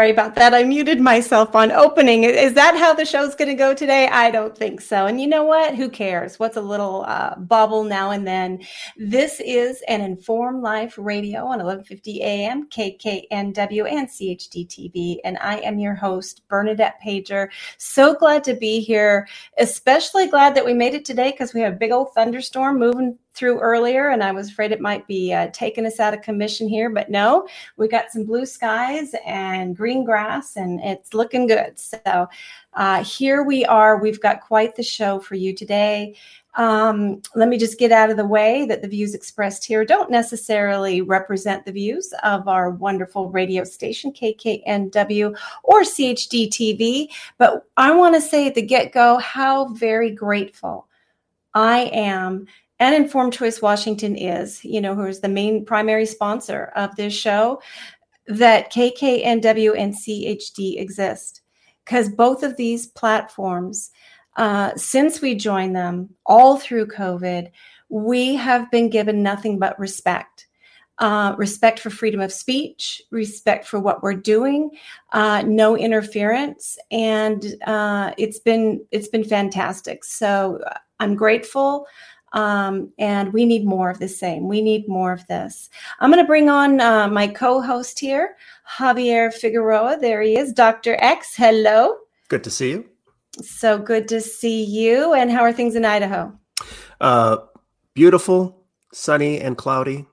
Sorry about that. I muted myself on opening. Is that how the show's going to go today? I don't think so. And you know what? Who cares? What's a little uh, bubble now and then? This is an Informed Life Radio on 1150 AM, KKNW, and CHD TV. And I am your host, Bernadette Pajer. So glad to be here. Especially glad that we made it today because we have a big old thunderstorm moving through earlier and I was afraid it might be uh, taking us out of commission here, but no, we got some blue skies and green grass and it's looking good. So uh, here we are. We've got quite the show for you today. Um, let me just get out of the way that the views expressed here don't necessarily represent the views of our wonderful radio station, KKNW or CHD TV. But I want to say at the get go how very grateful I am and Informed Choice Washington is, you know, who is the main primary sponsor of this show, that KKNW and CHD exist. Because both of these platforms, uh, since we joined them all through COVID, we have been given nothing but respect. Uh, respect for freedom of speech, respect for what we're doing, uh, no interference, and uh, it's been it's been fantastic. So I'm grateful. Um, and we need more of the same. We need more of this. I'm going to bring on uh, my co host here, Javier Figueroa. There he is, Dr. X. Hello. Good to see you. So good to see you. And how are things in Idaho? Uh, beautiful, sunny, and cloudy.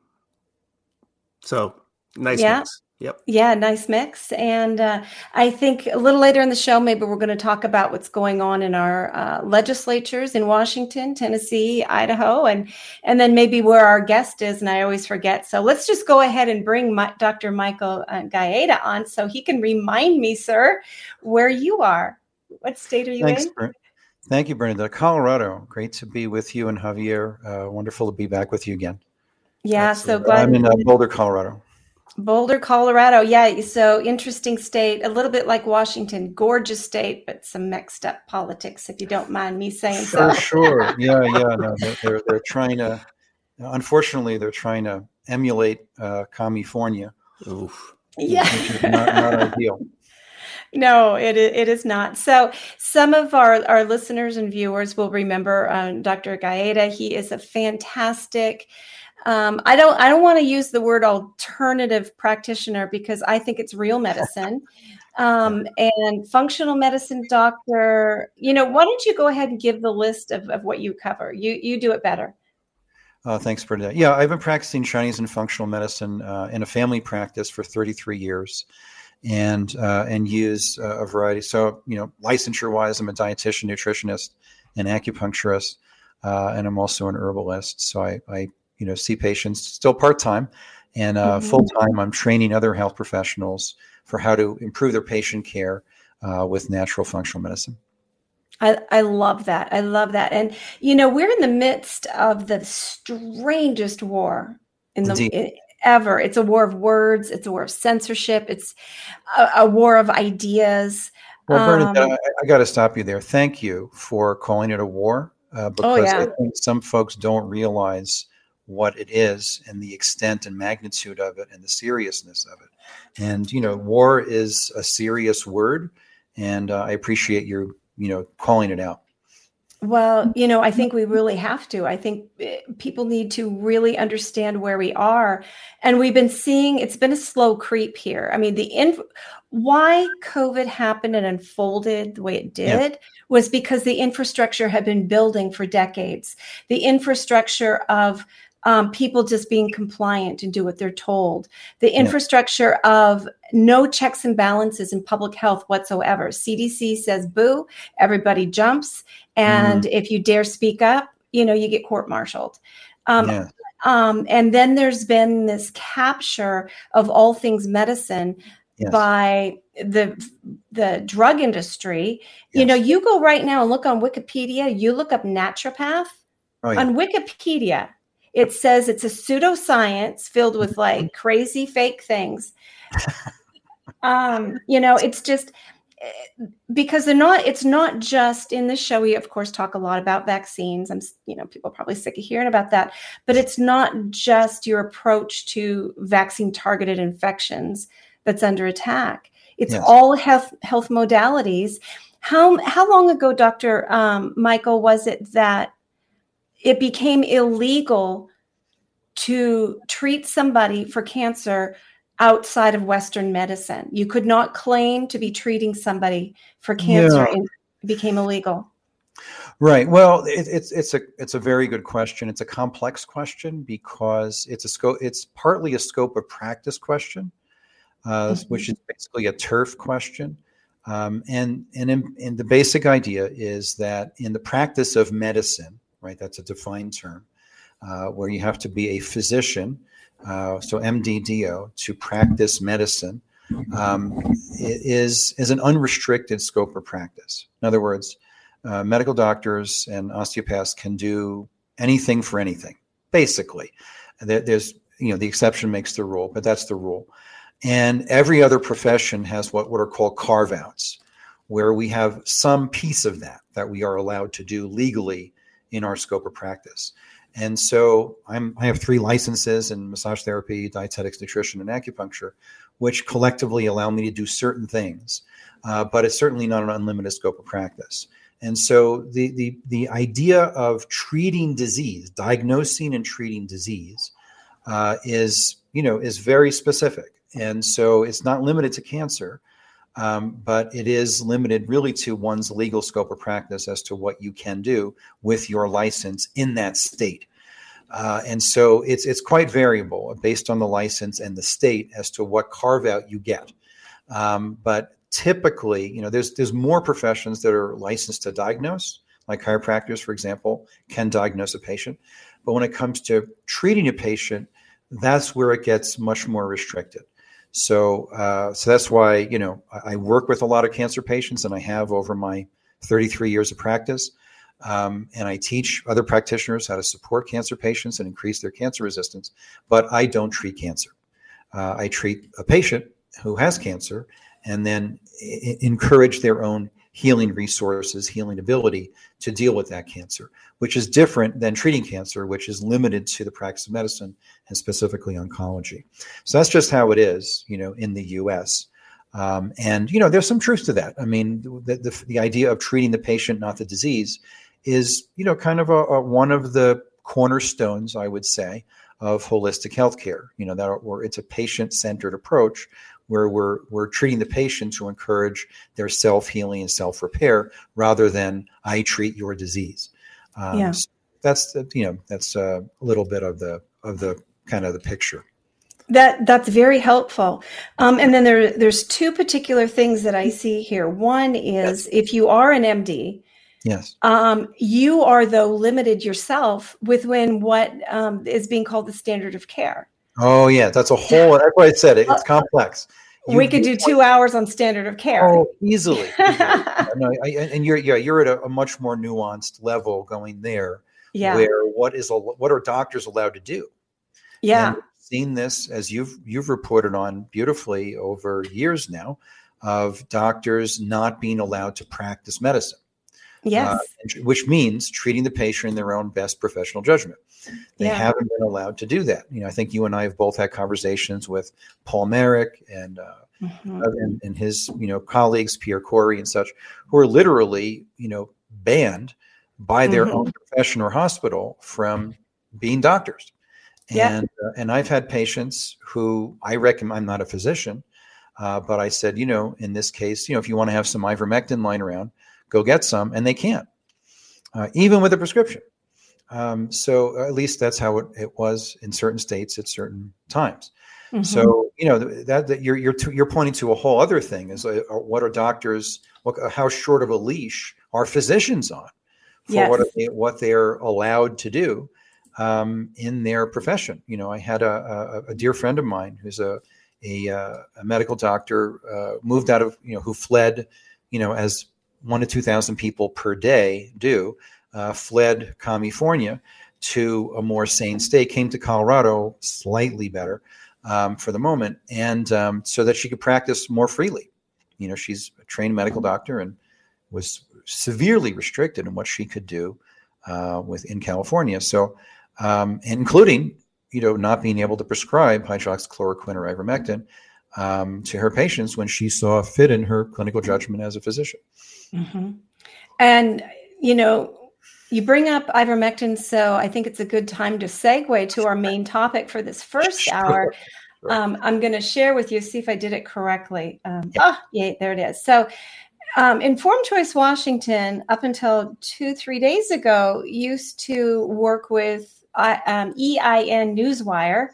So nice Yeah. mix. Yep. Yeah, nice mix. And uh, I think a little later in the show, maybe we're going to talk about what's going on in our uh, legislatures in Washington, Tennessee, Idaho, and and then maybe where our guest is. And I always forget. So let's just go ahead and bring my, Dr. Michael uh, Gaeta on so he can remind me, sir, where you are. What state are you Thanks, in? Ber- Thank you, Bernadette. Colorado. Great to be with you and Javier. Uh, wonderful to be back with you again. Yeah, so glad. I'm in uh, Boulder, Colorado. Boulder, Colorado. Yeah, so interesting state, a little bit like Washington, gorgeous state, but some mixed up politics, if you don't mind me saying so. For sure. Yeah, yeah. No, they're, they're, they're trying to, unfortunately, they're trying to emulate uh, California, Oof. Yeah. which is not, not ideal. No, it it is not. So some of our our listeners and viewers will remember um, Dr. Gaeta. He is a fantastic. Um, I don't I don't want to use the word alternative practitioner because I think it's real medicine. Um, and functional medicine doctor, you know, why don't you go ahead and give the list of, of what you cover? You you do it better. Uh, thanks, Bernadette. Yeah, I've been practicing Chinese and functional medicine uh, in a family practice for 33 years, and uh, and use uh, a variety. So, you know, licensure wise, I'm a dietitian, nutritionist, and acupuncturist, uh, and I'm also an herbalist. So I, I you know, see patients still part time, and uh, Mhm. full time. I'm training other health professionals for how to improve their patient care uh, with natural functional medicine. I, I love that. I love that. And you know, we're in the midst of the strangest war in the ever. It's a war of words. It's a war of censorship. It's a, a war of ideas. Well, Bernadette, Um, I, I got to stop you there. Thank you for calling it a war, uh, because Oh, yeah. I think some folks don't realize what it is and the extent and magnitude of it and the seriousness of it. And you know, war is a serious word, and uh, I appreciate your you know calling it out. Well, you know, I think we really have to. I think eh, people need to really understand where we are. And we've been seeing it's been a slow creep here. I mean, the inf- why COVID happened and unfolded the way it Yeah. did was because the infrastructure had been building for decades. The infrastructure of um, people just being compliant and do what they're told. The Yeah. infrastructure of no checks and balances in public health whatsoever. CDC says boo, everybody jumps and if you dare speak up you know you get court-martialed um, yeah, um, and then there's been this capture of all things medicine Yes. by the the drug industry. You know, you go right now and look on Wikipedia, you look up naturopath Oh, yeah. on Wikipedia. It says it's a pseudoscience filled with Mm-hmm. like crazy fake things. um, you know, it's just eh, because they're not it's not just in this show we of course talk a lot about vaccines i'm you know people are probably sick of hearing about that but it's not just your approach to vaccine targeted infections that's under attack it's Yes. all health health modalities how how long ago dr um, michael was it that it became illegal to treat somebody for cancer outside of Western medicine. You could not claim to be treating somebody for cancer. Yeah. It became illegal. Right. Well, it, it's it's a it's a very good question. It's a complex question because it's a scope. It's partly a scope of practice question, uh, Mhm. which is basically a turf question. Um, and and in, and the basic idea is that in the practice of medicine, right? That's a defined term, uh, where you have to be a physician, uh, so MDDO, to practice medicine, um, is is an unrestricted scope of practice. In other words uh, medical doctors and osteopaths can do anything for anything basically there, there's you know the exception makes the rule but that's the rule and every other profession has what, what are called carve outs where we have some piece of that that we are allowed to do legally in our scope of practice and so I'm, i have three licenses in massage therapy dietetics nutrition and acupuncture which collectively allow me to do certain things uh, but it's certainly not an unlimited scope of practice and so the, the, the idea of treating disease, diagnosing and treating disease, uh, is you know is very specific. And so it's not limited to cancer, um, but it is limited really to one's legal scope of practice as to what you can do with your license in that state. Uh, and so it's it's quite variable based on the license and the state as to what carve out you get. Um, but typically, you know, there's there's more professions that are licensed to diagnose, like chiropractors, for example, can diagnose a patient. But when it comes to treating a patient, that's where it gets much more restricted. So, uh, so that's why you know I, work with a lot of cancer patients, and I have over my 33 years of practice. Um, and I teach other practitioners how to support cancer patients and increase their cancer resistance. But I don't treat cancer. Uh, I treat a patient who has cancer and then I- encourage their own healing resources, healing ability to deal with that cancer, which is different than treating cancer, which is limited to the practice of medicine and specifically oncology. So that's just how it is, you know, in the U.S. Um, and you know, there's some truth to that. I mean, the, the the idea of treating the patient, not the disease, is you know kind of a, a one of the cornerstones, I would say, of holistic healthcare. You know, that or it's a patient-centered approach where we're we're treating the patient to encourage their self-healing and self-repair rather than I treat your disease. Um, Yeah. so that's the, you know that's a little bit of the of the kind of the picture. That that's very helpful. Um, and then there there's two particular things that I see here. One is if you are an MD, Yes. um, you are though limited yourself within what um, is being called the standard of care. Oh yeah, that's a whole. That's why I said it. It's complex. You- we could do two hours on standard of care. Oh, easily. no, I, and you're yeah, you're at a, a much more nuanced level going there. yeah, Where what is a, what are doctors allowed to do? yeah, And seen this as you've you've reported on beautifully over years now of doctors not being allowed to practice medicine, yes, uh, which means treating the patient in their own best professional judgment. They Yeah. haven't been allowed to do that. You know, I think you and I have both had conversations with Paul Marik and uh, Mhm. uh, and, and his you know colleagues Pierre Kory and such who are literally you know banned by their Mhm. own profession or hospital from being doctors Yeah. and uh, and I've had patients who I recommend I'm not a physician uh, but I said you know in this case you know if you want to have some ivermectin lying around go get some and they can't uh, even with a prescription um, so at least that's how it, it was in certain states at certain times Mhm. so you know that, that you're you're to, you're pointing to a whole other thing is uh, what are doctors what how short of a leash are physicians on for what Yes. are they, what they're allowed to do um, in their profession. You know, I had a, a, a dear friend of mine who's a a, uh, a medical doctor uh, moved out of you know who fled you know as one to two thousand people per day do uh, fled California to a more sane state, came to Colorado slightly better um, for the moment, and um, so that she could practice more freely. You know, she's a trained medical doctor and was severely restricted in what she could do uh, within California. So, um, including you know not being able to prescribe hydroxychloroquine or ivermectin um, to her patients when she saw fit in her clinical judgment as a physician. hmm And you know, you bring up ivermectin, so I think it's a good time to segue to our main topic for this first Sure. hour. Sure. Um, I'm going to share with you, see if I did it correctly. Um, Oh, yeah, there it is. So, um, Informed Choice Washington, up until two, three days ago, used to work with I- um, EIN Newswire.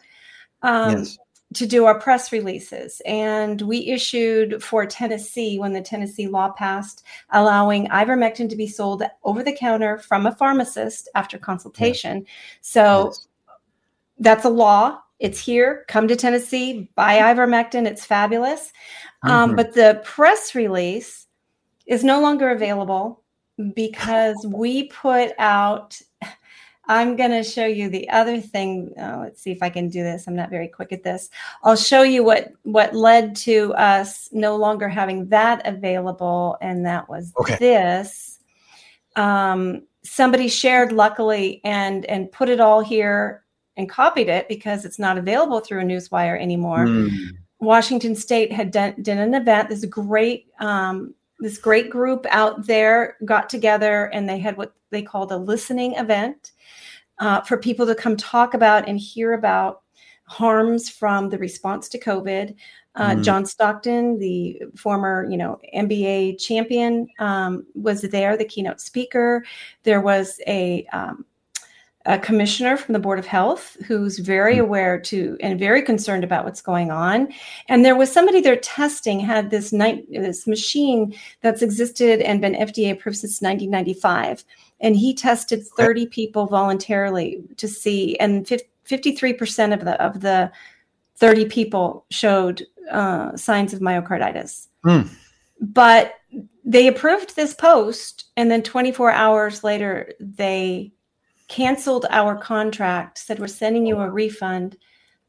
Um, yes. To do our press releases. And we issued for Tennessee when the Tennessee law passed, allowing ivermectin to be sold over the counter from a pharmacist after consultation. So yes. that's a law. It's here. Come to Tennessee, buy ivermectin. It's fabulous. Um, Mhm. but the press release is no longer available because we put out. I'm going to show you the other thing. Uh, let's see if I can do this. I'm not very quick at this. I'll show you what what led to us no longer having that available, and that was Okay. this. Um, somebody shared, luckily, and and put it all here and copied it because it's not available through a newswire anymore. Mm. Washington State had done, done an event. This great um, this great group out there got together and they had what they called a listening event uh, for people to come talk about and hear about harms from the response to COVID. Uh, Mhm. John Stockton, the former, you know, NBA champion, um, was there, the keynote speaker. There was a um, a commissioner from the Board of Health who's very Hmm. aware to and very concerned about what's going on. And there was somebody there testing had this night this machine that's existed and been FDA approved since 1995. And he tested 30 people voluntarily to see, and 53% of the of the 30 people showed uh, signs of myocarditis. Hmm. But they approved this post, and then 24 hours later, they canceled our contract, said we're sending you a refund.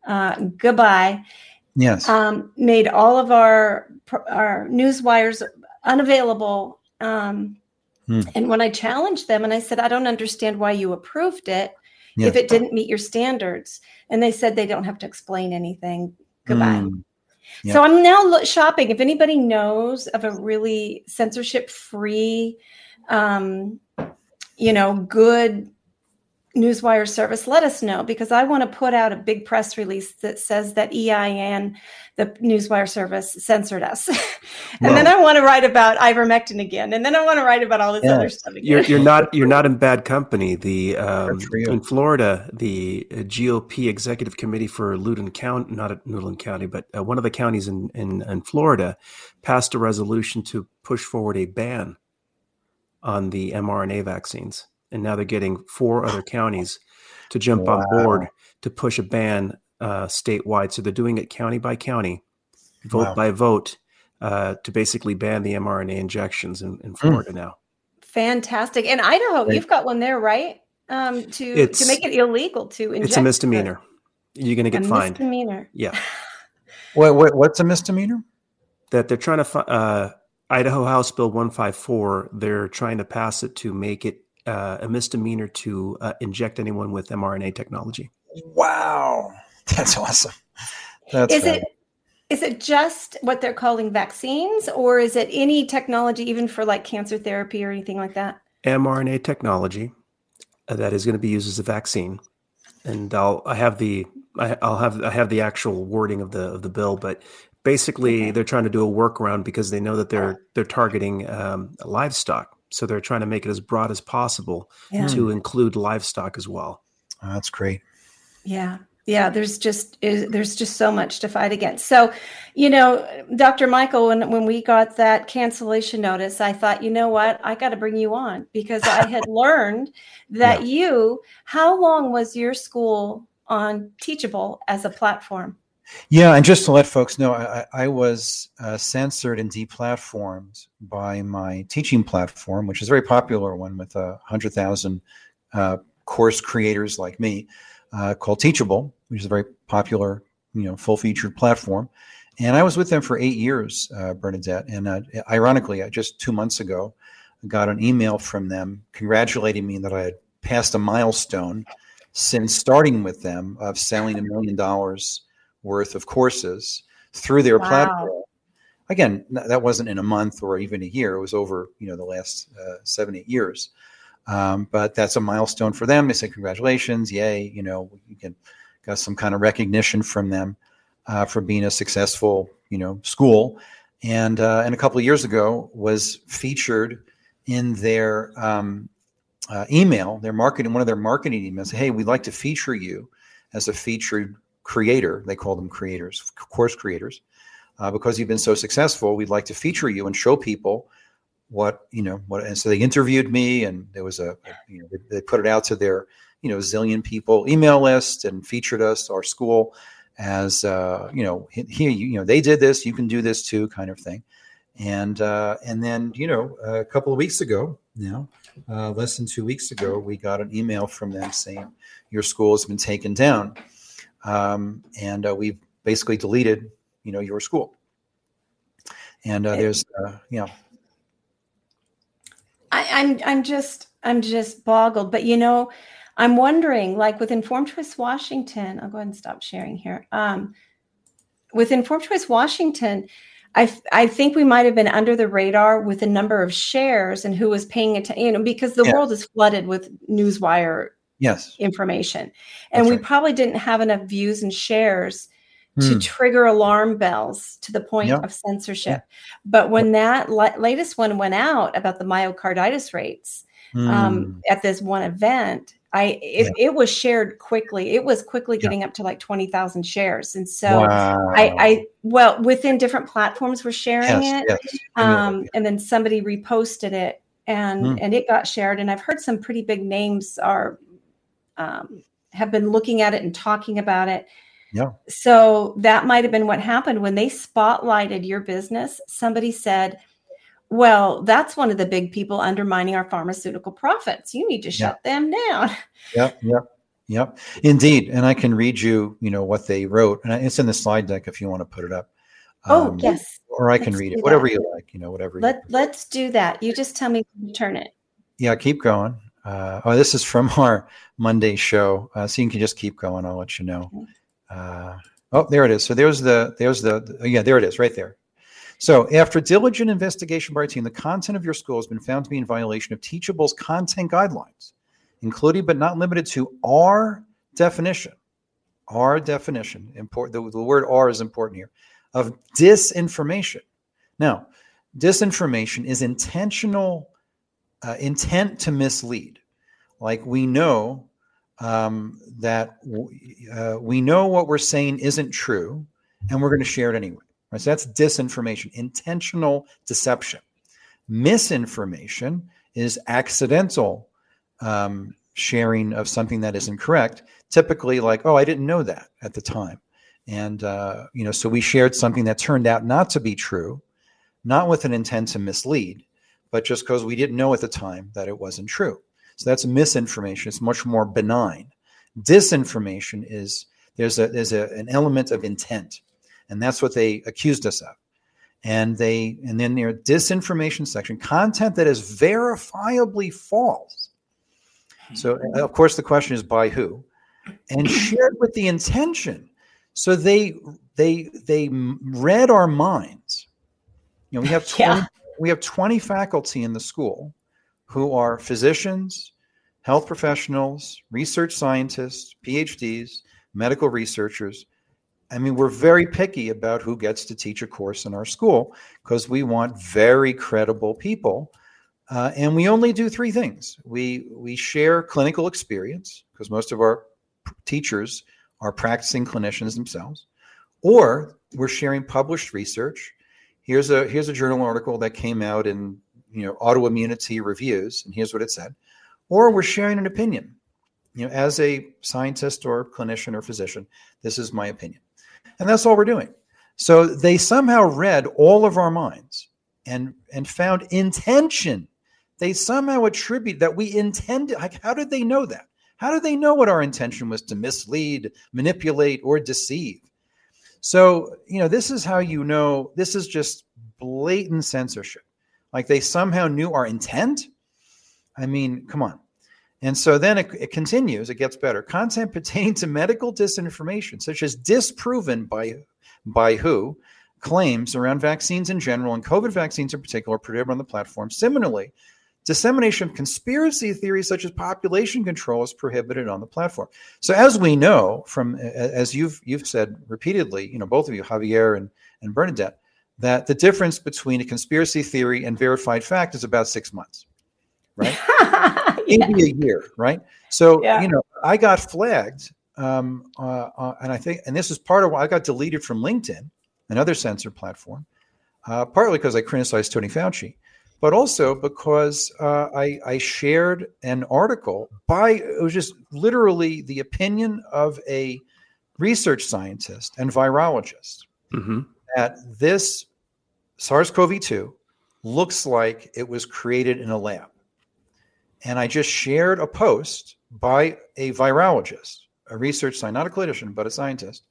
Uh, goodbye. Yes. Um, made all of our our news wires unavailable. Um, Hmm. And when I challenged them, and I said, I don't understand why you approved it if it didn't meet your standards, and they said they don't have to explain anything. Goodbye. Mm. Yeah. So I'm now shopping. If anybody knows of a really censorship free, um, you know, good newswire service, let us know because I want to put out a big press release that says that EIN, the newswire service, censored us. and then I want to write about ivermectin again. And then I want to write about all this other stuff again. You're you're not you're not in bad company. The um, Good for you. in Florida, the uh, GOP executive committee for Loudoun County, not at Loudoun County, but uh, one of the counties in, in in Florida, passed a resolution to push forward a ban on the mRNA vaccines, and now they're getting four other counties to jump on board to push a ban uh, statewide. So they're doing it county by county, vote Wow. by vote, uh, to basically ban the mRNA injections in, Hmm. in Florida now. Fantastic. And Idaho, Great. you've got one there, right? Um, to to make it illegal to inject. It's a misdemeanor. You're going to A get fined. misdemeanor. Yeah, What, what, what's a misdemeanor? that they're trying to. fi- Uh, Idaho House Bill 154. They're trying to pass it to make it uh, a misdemeanor to uh, inject anyone with mRNA technology. Wow. That's awesome. That's is fab- it is it just what they're calling vaccines or is it any technology even for like cancer therapy or anything like that mRNA technology uh, that is going to be used as a vaccine, and I'll I have the I, I'll have I have the actual wording of the of the bill, but basically Okay. they're trying to do a workaround because they know that they're they're targeting um, livestock, so they're trying to make it as broad as possible yeah. to include livestock as well. Oh, that's great. yeah. Yeah there's just is, there's just so much to fight against. So you know dr michael when, when we got that cancellation notice i thought you know what? I got to bring you on because i had learned that you how long was your school on teachable as a platform Yeah, and just to let folks know, I, I- I was uh, censored and deplatformed by my teaching platform, which is a very popular one with a hundred thousand uh, course creators like me, uh, called Teachable, which is a very popular, you know, full-featured platform. And I was with them for eight years, uh, Bernadette. And uh, ironically, I just two months ago got an email from them congratulating me that I had passed a milestone since starting with them of selling a million dollars worth of courses through their Wow. platform. Again, that wasn't in a month or even a year. It was over, you know, the last uh, seven, eight years. Um, but that's a milestone for them. They say, congratulations, yay, you know, you can got some kind of recognition from them uh, for being a successful, you know, school. And, uh, and a couple of years ago was featured in their um, uh, email, their marketing, one of their marketing emails. Hey, we'd like to feature you as a featured creator. They call them creators, course creators, uh, because you've been so successful. We'd like to feature you and show people what you know. What and so they interviewed me, and there was a, you know they, put it out to their you know zillion people email list and featured us, our school, as uh, you know here you, you know they did this, you can do this too, kind of thing. And uh, and then you know a couple of weeks ago now, uh, less than two weeks ago, we got an email from them saying your school has been taken down, um, and uh, we've basically deleted you know your school. And uh, there's uh, you know I, I'm I'm just I'm just boggled. But you know, I'm wondering, like with Informed Choice Washington, I'll go ahead and stop sharing here. Um, with Informed Choice Washington, I I think we might have been under the radar with the number of shares and who was paying attention. You know, because the Yeah. world is flooded with newswire yes information, and That's we right. probably didn't have enough views and shares to Hmm. trigger alarm bells to the point Yeah. of censorship. But when that la- latest one went out about the myocarditis rates um, Hmm. at this one event, I it, it was shared quickly. It was quickly Yeah. getting up to like twenty thousand shares, and so wow. I, I well within different platforms were sharing yes, it, yes. I know that, um, yeah. and then somebody reposted it, and Hmm. and it got shared. And I've heard some pretty big names are um, have been looking at it and talking about it. Yeah. So that might have been what happened when they spotlighted your business. Somebody said, "Well, that's one of the big people undermining our pharmaceutical profits. You need to shut them down." Yep, yep, yep. Indeed, and I can read you, you know, what they wrote, and it's in the slide deck if you want to put it up. oh Um, yes, or I can let's read do it, whatever that. you like, you know, whatever. let let's do that. You just tell me to turn it. yeah, keep going. Uh, oh, this is from our Monday show, uh, so you can just keep going. I'll let you know. Uh, oh, there it is. So there's the there's the, the- yeah, there it is, right there. So after diligent investigation by our team, the content of your school has been found to be in violation of Teachable's content guidelines, including but not limited to our definition, our definition. Important. The, the word "R" is important here of disinformation. Now, disinformation is intentional uh, intent to mislead. Like we know um, that w- uh, we know what we're saying isn't true, and we're going to share it anyway. Right? So that's disinformation, intentional deception. Misinformation is accidental um, sharing of something that isn't correct. Typically, like, oh, I didn't know that at the time, and uh, you know, so we shared something that turned out not to be true, not with an intent to mislead, but just because we didn't know at the time that it wasn't true. So that's misinformation. It's much more benign. Disinformation is there's a there's a, an element of intent, and that's what they accused us of. And they and then their disinformation section, content that is verifiably false. So of course the question is by who, and shared with the intention. So they they they read our minds. You know, we have 20, Yeah. We have 20 faculty in the school who are physicians, health professionals, research scientists, PhDs, medical researchers. I mean, we're very picky about who gets to teach a course in our school because we want very credible people. Uh, and we only do three things. We we share clinical experience because most of our teachers are practicing clinicians themselves, or we're sharing published research. Here's a here's a journal article that came out in you know autoimmunity reviews, and here's what it said. Or we're sharing an opinion. You know, as a scientist or clinician or physician, this is my opinion. And that's all we're doing. So they somehow read all of our minds and and found intention. They somehow attribute that we intended. Like, how did they know that? How did they know what our intention was to mislead, manipulate, or deceive? So, you know, this is how you know this is just blatant censorship. Like they somehow knew our intent. I mean, come on. And so then it, it continues, it gets better. Content pertaining to medical disinformation, such as disproven by by who claims around vaccines in general and COVID vaccines in particular, are prohibited on the platform. Similarly, dissemination of conspiracy theories such as population control is prohibited on the platform. So, as we know from as you've you've said repeatedly, you know both of you, Javier and and Bernadette, that the difference between a conspiracy theory and verified fact is about six months, right? Yeah. maybe a year, right? So Yeah. you know, I got flagged, um, uh, uh, and I think, and this is part of why I got deleted from LinkedIn, another censor platform, uh, partly because I criticized Tony Fauci, but also because uh, I, I shared an article by it was just literally the opinion of a research scientist and virologist hmm that this SARS-CoV-2 looks like it was created in a lab. And I just shared a post by a virologist, a research scientist, not a clinician, but a scientist,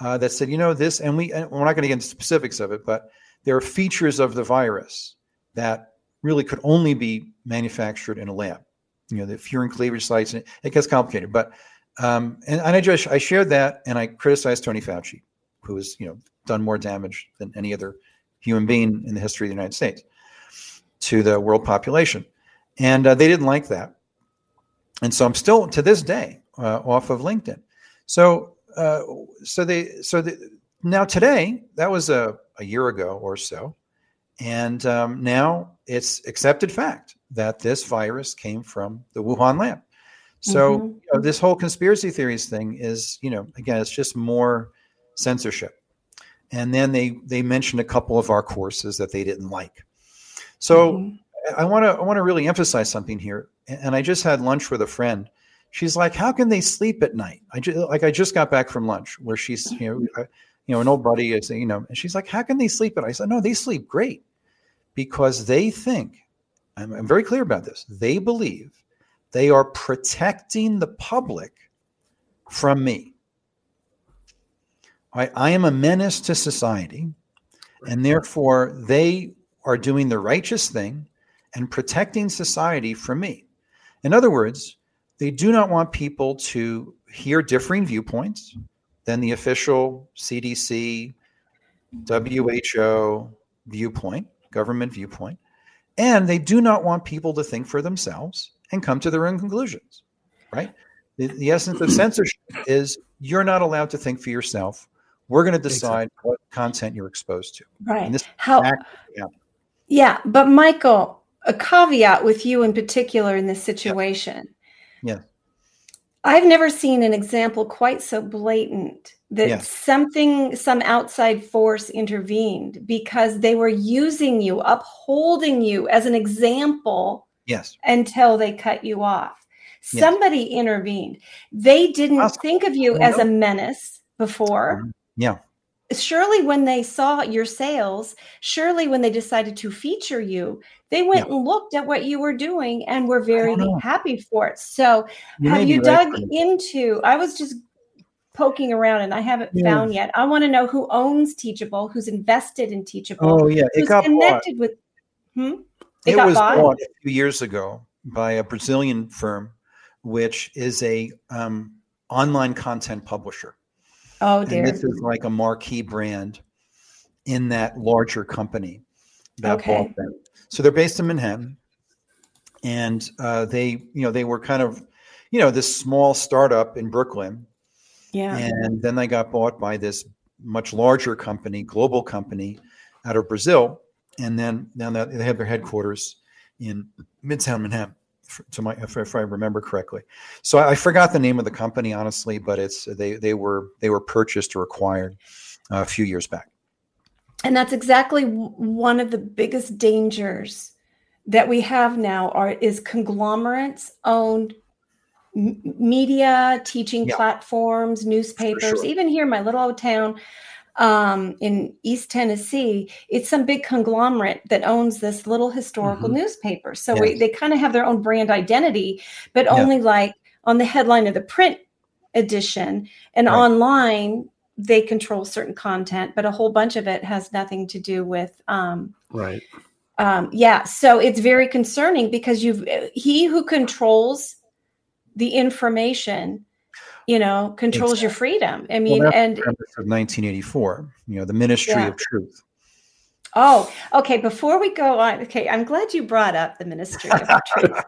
uh, that said, you know, this, and we, and we're not going to get into specifics of it, but there are features of the virus that really could only be manufactured in a lab. You know, the furin cleavage sites, and it gets complicated. But, um, and, and I just, I shared that and I criticized Tony Fauci, who has, you know, done more damage than any other human being in the history of the United States to the world population and uh, they didn't like that. And so I'm still to this day uh, off of LinkedIn. So uh, so they so the, now today that was a, a year ago or so, and um, now it's accepted fact that this virus came from the Wuhan lab. So Mhm. you know, this whole conspiracy theories thing is you know again it's just more censorship. And then they they mentioned a couple of our courses that they didn't like. So Mhm. I want to I want to really emphasize something here. And and I just had lunch with a friend. She's like, "How can they sleep at night?" I just like I just got back from lunch where she's you know I, you know an old buddy is you know and she's like, "How can they sleep And? I said, "No, they sleep great because they think I'm, I'm very clear about this. They believe they are protecting the public from me. I, I am a menace to society, and therefore they are doing the righteous thing and protecting society from me. In other words, they do not want people to hear differing viewpoints than the official CDC, WHO viewpoint, government viewpoint. And they do not want people to think for themselves and come to their own conclusions, right? The, the essence of censorship is you're not allowed to think for yourself. We're going to decide what content you're exposed to. Right. And this How? yeah. Yeah, but Michael, a caveat with you in particular in this situation. Yeah. I've never seen an example quite so blatant that Yeah. something, some outside force intervened because they were using you, upholding you as an example Yes. until they cut you off. Yes. Somebody intervened. They didn't Awesome. think of you as a menace before. Yeah. Surely, when they saw your sales, surely when they decided to feature you, they went and looked at what you were doing and were very happy for it. So, You have you dug Brenda. into? I was just poking around and I haven't Yeah. found yet. I want to know who owns Teachable, who's invested in Teachable, Oh, yeah. It who's got bought. connected with. Hmm? It, It, was bought. bought a few years ago by a Brazilian firm, which is a um, online content publisher. Oh And dear. this is like a marquee brand in that larger company that Okay. bought them. So they're based in Manhattan, and uh, they, you know, they were kind of, you know, this small startup in Brooklyn, yeah. and then they got bought by this much larger company, global company, out of Brazil, and then now that they have their headquarters in Midtown Manhattan. To my, if, if I remember correctly, so I, I forgot the name of the company honestly, but it's they they were they were purchased or acquired uh, a few years back. And that's exactly one of the biggest dangers that we have now are is conglomerates owned m- media, teaching Yeah. platforms, newspapers, sure. even here, in my little old town um, in East Tennessee, it's some big conglomerate that owns this little historical Mhm. newspaper. So we, they kind of have their own brand identity, but Yeah. only like on the headline of the print edition and Right. online they control certain content but a whole bunch of it has nothing to do with um, Right. um, yeah so it's very concerning because you've he who controls the information you know controls your freedom i mean Well, and of 1984. You know, the Ministry Yeah. of Truth. oh okay before we go on okay i'm glad you brought up the ministry of truth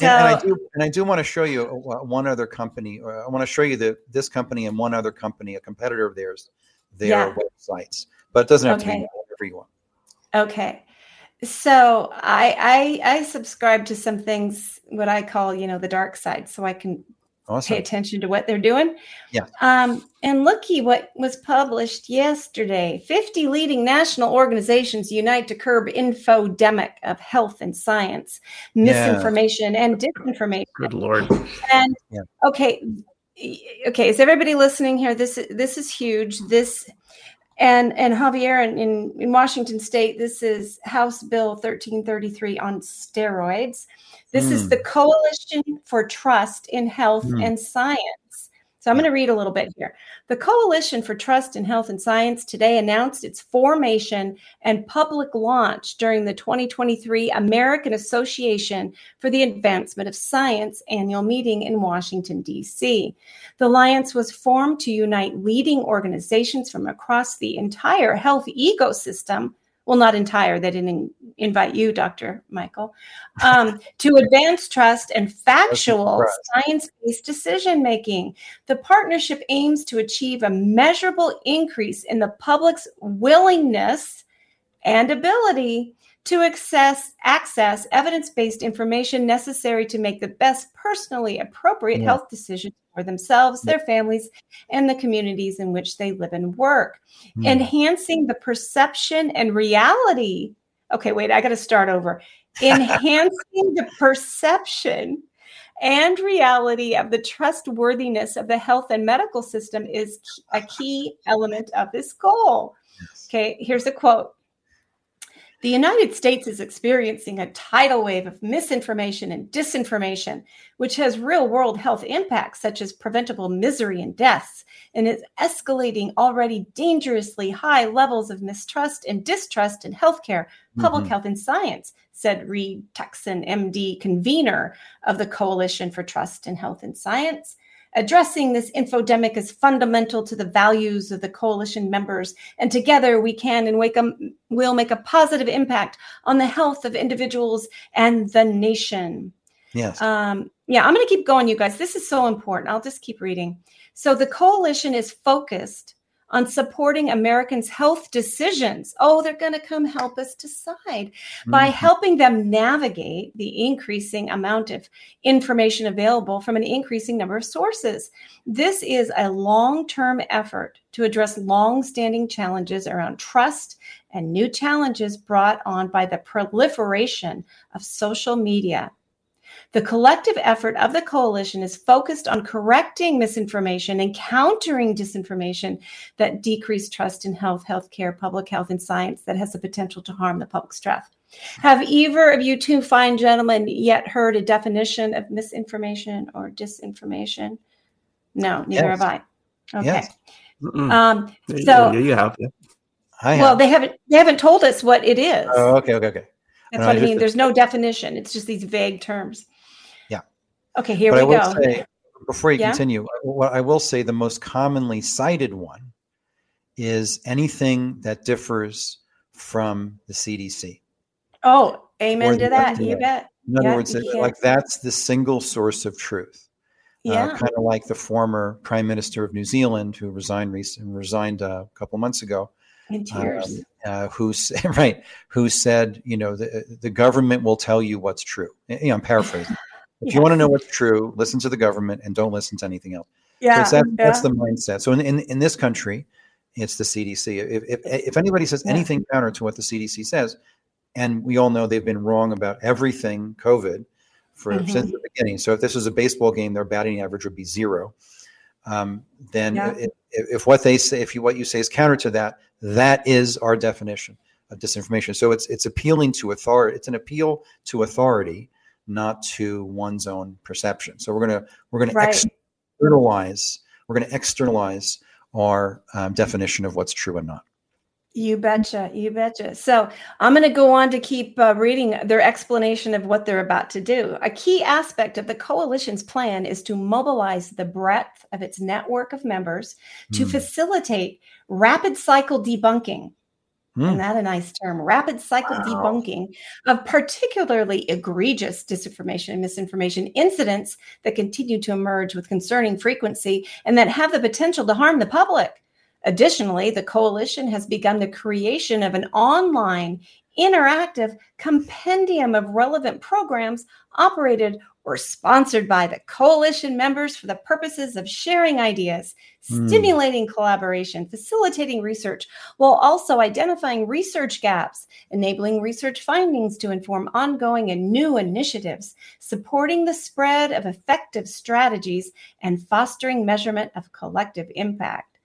And, and I so do, and I do want to show you uh, one other company. Uh, I want to show you the this company and one other company, a competitor of theirs, their Yeah. websites. But it doesn't have to be everyone. Okay. So I, I I subscribe to some things what I call, you know, the dark side so I can pay attention to what they're doing. Yeah. Um, and looky what was published yesterday. 50 leading national organizations unite to curb infodemic of health and science, Yeah. misinformation and disinformation. Good lord. And Yeah. okay, okay, is everybody listening here? This this is huge. This and and Javier in, in, in Washington State, this is House Bill 1333 on steroids. This is Hmm. the Coalition for Trust in Health Hmm. and Science. So I'm going to read a little bit here. The Coalition for Trust in Health and Science today announced its formation and public launch during the 2023 American Association for the Advancement of Science annual meeting in Washington, D.C. The alliance was formed to unite leading organizations from across the entire health ecosystem. Well, not entire, they didn't in- invite you, Dr. Michael, um, to advance trust and factual science based decision making. The partnership aims to achieve a measurable increase in the public's willingness and ability to access access evidence-based information necessary to make the best personally appropriate Yeah. health decisions for themselves, their families, and the communities in which they live and work. Hmm. Enhancing the perception and reality. Okay, wait, I got to start over. Enhancing the perception and reality of the trustworthiness of the health and medical system is a key element of this goal. Okay, here's a quote. The United States is experiencing a tidal wave of misinformation and disinformation, which has real world health impacts such as preventable misery and deaths, and is escalating already dangerously high levels of mistrust and distrust in healthcare, public Mhm. health, and science, said Reed Tuckson, MD, convener of the Coalition for Trust in Health and Science. Addressing this infodemic is fundamental to the values of the coalition members, and together we can and wake 'em- will make a positive impact on the health of individuals and the nation. Yes. Um, yeah, I'm going to keep going, you guys. This is so important. I'll just keep reading. So, the coalition is focused on supporting Americans' health decisions. Oh, they're going to come help us decide by Mhm. helping them navigate the increasing amount of information available from an increasing number of sources. This is a long term effort to address long standing challenges around trust and new challenges brought on by the proliferation of social media. The collective effort of the coalition is focused on correcting misinformation and countering disinformation that decrease trust in health, healthcare, public health, and science that has the potential to harm the public's trust. Have either of you two fine gentlemen yet heard a definition of misinformation or disinformation? No, neither Yes. have I. Okay. Yes. Um, so- yeah, you have. Yeah. I well, have. they haven't they haven't told us what it is. oh, okay, okay, okay. That's no, what I I mean. just- There's no definition. It's just these vague terms. Okay, here but I we will go. say, before you Yeah? continue, what I will say the most commonly cited one is anything that differs from the CDC. oh, amen Or to that. You bet. In other Yeah, words, like that's the single source of truth. Yeah. kind of like the former Prime Minister of New Zealand who resigned recent, resigned uh, a couple months ago, in tears. um, uh, who right who said, you know, the the government will tell you what's true. You know, I'm paraphrasing. If you want to know what's true, listen to the government and don't listen to anything else. Yeah. that, yeah. that's the mindset. So in, in, in this country, it's the CDC. If, if, if anybody says Yeah. anything counter to what the CDC says, and we all know they've been wrong about everything COVID for Mhm. since the beginning. So if this was a baseball game, their batting average would be zero. Um, then if, if what they say, if you, what you say is counter to that, that is our definition of disinformation. So it's it's appealing to authority. It's an appeal to authority, not to one's own perception. So we're gonna we're gonna Right. externalize we're gonna externalize our um, definition of what's true and not. You betcha, you betcha. So I'm going to go on to keep uh, reading their explanation of what they're about to do. A key aspect of the coalition's plan is to mobilize the breadth of its network of members to Hmm. facilitate rapid cycle debunking. Hmm. Isn't that a nice term? Rapid cycle Wow. debunking of particularly egregious disinformation and misinformation incidents that continue to emerge with concerning frequency and that have the potential to harm the public. Additionally, the coalition has begun the creation of an online interactive compendium of relevant programs operated or sponsored by the coalition members for the purposes of sharing ideas, Hmm. stimulating collaboration, facilitating research, while also identifying research gaps, enabling research findings to inform ongoing and new initiatives, supporting the spread of effective strategies, and fostering measurement of collective impact.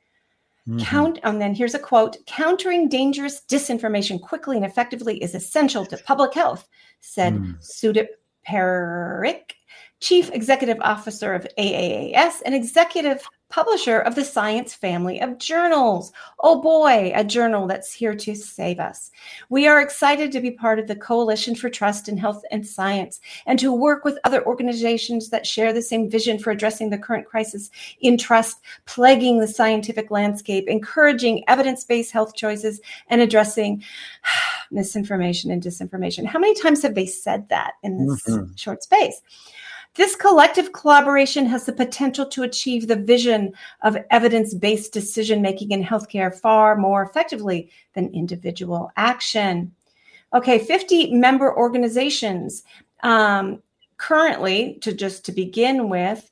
Mhm. Count, and then here's a quote countering dangerous disinformation quickly and effectively is essential to public health, said Mm. Sudip Parikh, Chief Executive Officer of AAAS and Executive Publisher of the Science Family of Journals. Oh boy, a journal that's here to save us. We are excited to be part of the Coalition for Trust in Health and Science and to work with other organizations that share the same vision for addressing the current crisis in trust plaguing the scientific landscape, encouraging evidence based health choices, and addressing misinformation and disinformation. How many times have they said that in this Mhm. short space? This collective collaboration has the potential to achieve the vision of evidence based decision making in healthcare far more effectively than individual action. Okay, 50 member organizations um, currently, to just to begin with,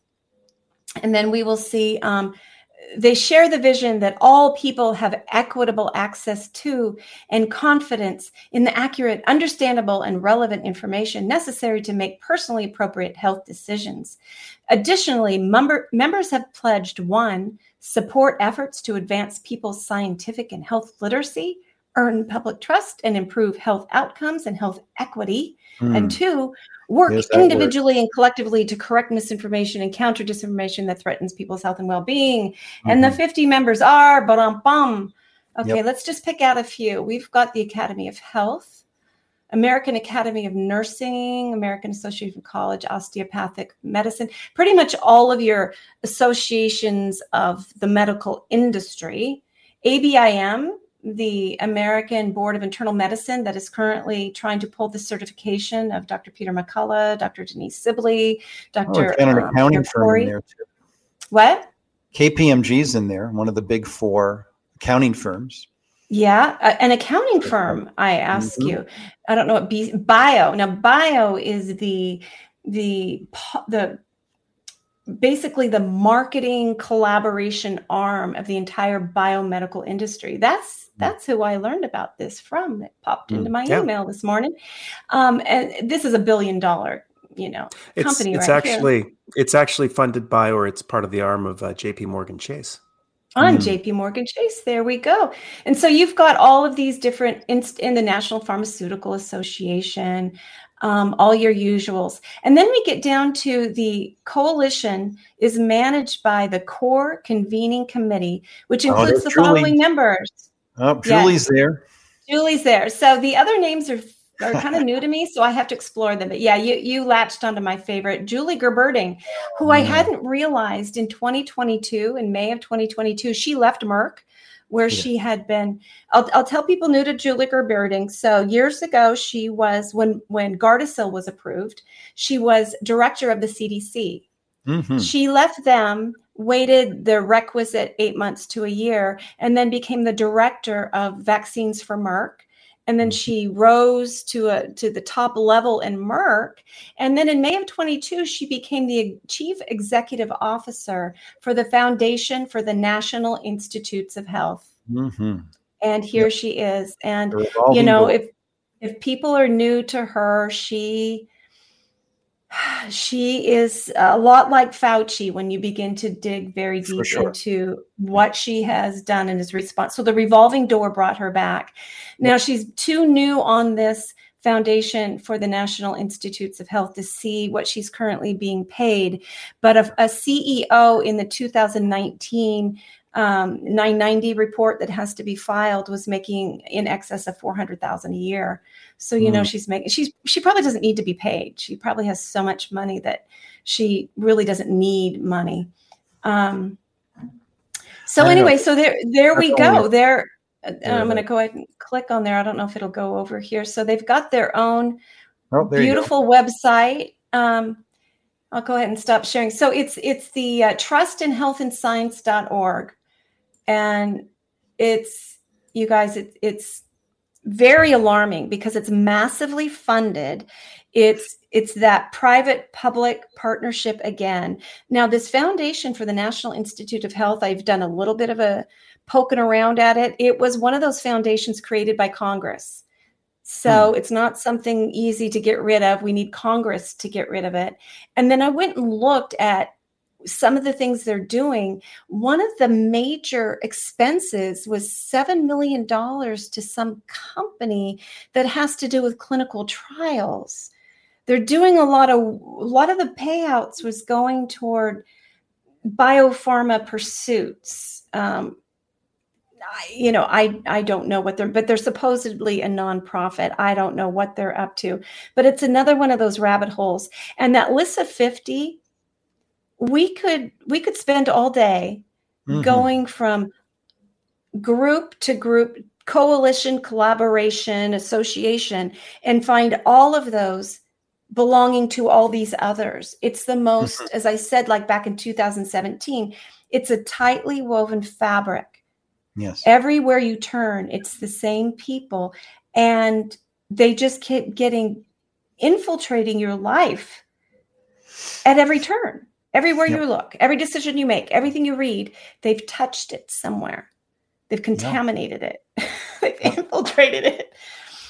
and then we will see um, they share the vision that all people have equitable access to and confidence in the accurate, understandable, and relevant information necessary to make personally appropriate health decisions. Additionally, member, members have pledged one, support efforts to advance people's scientific and health literacy, earn public trust, and improve health outcomes and health equity. Mm. And two, work word. individually and collectively to correct misinformation and counter disinformation that threatens people's health and well being. And the Mhm. 50 members are, bum bum. Okay, Yep. let's just pick out a few. We've got the Academy of Health, American Academy of Nursing, American Association of College Osteopathic Medicine, pretty much all of your associations of the medical industry, ABIM, the American Board of Internal Medicine, that is currently trying to pull the certification of Dr. Peter McCullough, Dr. Denise Sibley, Oh, Dr. got an um, accounting firm in there too. What? KPMG's in there, one of the big four accounting firms. Yeah, an accounting firm. I ask Mhm. you. I don't know what B, bio. Now, bio is the the the basically the marketing collaboration arm of the entire biomedical industry. That's that's who I learned about this from. It popped into Mm, my yeah. email this morning, um, and this is a billion dollar, you know, It's company it's right here. actually it's actually funded by or it's part of the arm of uh, J.P. Morgan Chase. on Mm. JP Morgan Chase. There we go. And so you've got all of these different inst- in the National Pharmaceutical Association, um, all your usuals. And then we get down to the coalition is managed by the core convening committee, which Oh, includes there's the Julie. following members. Oh. Julie's there. Julie's there. So the other names are are kind of new to me, so I have to explore them. But yeah, you you latched onto my favorite, Julie Gerberding, who I Mm. hadn't realized in 2022, in May of 2022, she left Merck, where Yeah. she had been. I'll, I'll tell people new to Julie Gerberding. So years ago, she was when when Gardasil was approved, she was director of the CDC. Mhm. She left them, waited the requisite eight months to a year, and then became the director of vaccines for Merck. And then Mhm. she rose to a to the top level in Merck. And then in May of 22, she became the chief executive officer for the Foundation for the National Institutes of Health. Mhm. And here she is. And you know door. if if people are new to her she she is uh, a lot like Fauci when you begin to dig very deep sure. into mm-hmm. what she has done and his response. So the revolving door brought her back. Now she's too new on this foundation for the National Institutes of Health to see what she's currently being paid. But a, a CEO in the 2019 um, 990 report that has to be filed was making in excess of 400,000 a year. So you know Mm. she's making she's she probably doesn't need to be paid. She probably has so much money that she really doesn't need money. Um, so I know. anyway, so there there we go. only- There uh, I'm going to go ahead and click on there. I don't know if it'll go over here. So they've got their own Oh, there you go. beautiful website. Um, I'll go ahead and stop sharing. So it's it's the uh, trustinhealthandscience.org, and it's you guys. It, it's very alarming because it's massively funded. It's it's that private public partnership again. Now this foundation for the National Institute of Health, I've done a little bit of a poking around at it. It was one of those foundations created by Congress. So hmm. it's not something easy to get rid of. We need Congress to get rid of it. And then I went and looked at some of the things they're doing. One of the major expenses was $7 million to some company that has to do with clinical trials. They're doing a lot of a lot of the payouts was going toward biopharma pursuits. Um, I, you know, I I don't know what they're, but they're supposedly a nonprofit. I don't know what they're up to, but it's another one of those rabbit holes. And that list of fifty, we could we could spend all day Mhm. going from group to group, coalition, collaboration, association, and find all of those belonging to all these others. It's the most, as I said, like back in 2017, it's a tightly woven fabric Yes. everywhere you turn it's the same people and they just keep getting infiltrating your life at every turn everywhere Yep. you look every decision you make everything you read they've touched it somewhere they've contaminated it they've Yep. infiltrated it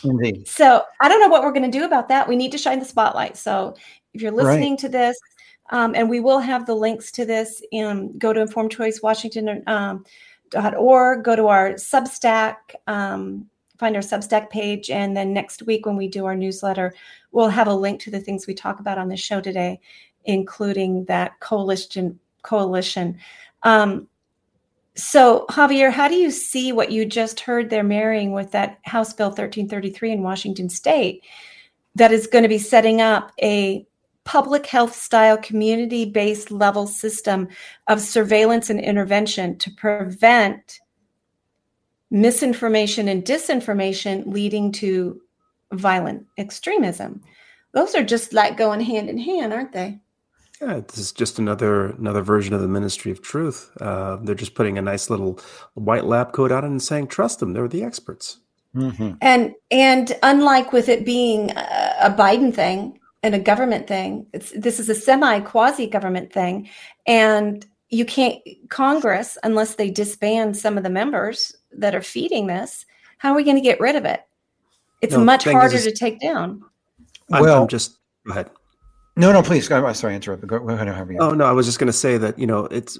Indeed. so I don't know what we're going to do about that. We need to shine the spotlight. So if you're Right. listening to this, um, and we will have the links to this, in, go to informedchoicewashington.org. Um, org, go to our Substack, um, find our Substack page, and then next week when we do our newsletter, we'll have a link to the things we talk about on the show today, including that coalition. Coalition. Um, so, Javier, how do you see what you just heard they're marrying with that House Bill 1333 in Washington state that is going to be setting up a public health style community based level system of surveillance and intervention to prevent misinformation and disinformation leading to violent extremism? Those are just like going hand in hand, aren't they? Yeah, this is just another another version of the Ministry of Truth. Uh, they're just putting a nice little white lab coat on it and saying, "Trust them; they're the experts." hmm And and unlike with it being a, a Biden thing and a government thing, it's this is a semi quasi government thing, and you can't Congress unless they disband some of the members that are feeding this. How are we going to get rid of it? It's No, much harder is- to take down. I'm, Well- I'm just go ahead. No, no, please. I'm sorry, I interrupted. Go, go ahead. However you Oh no, I was just going to say that you know it's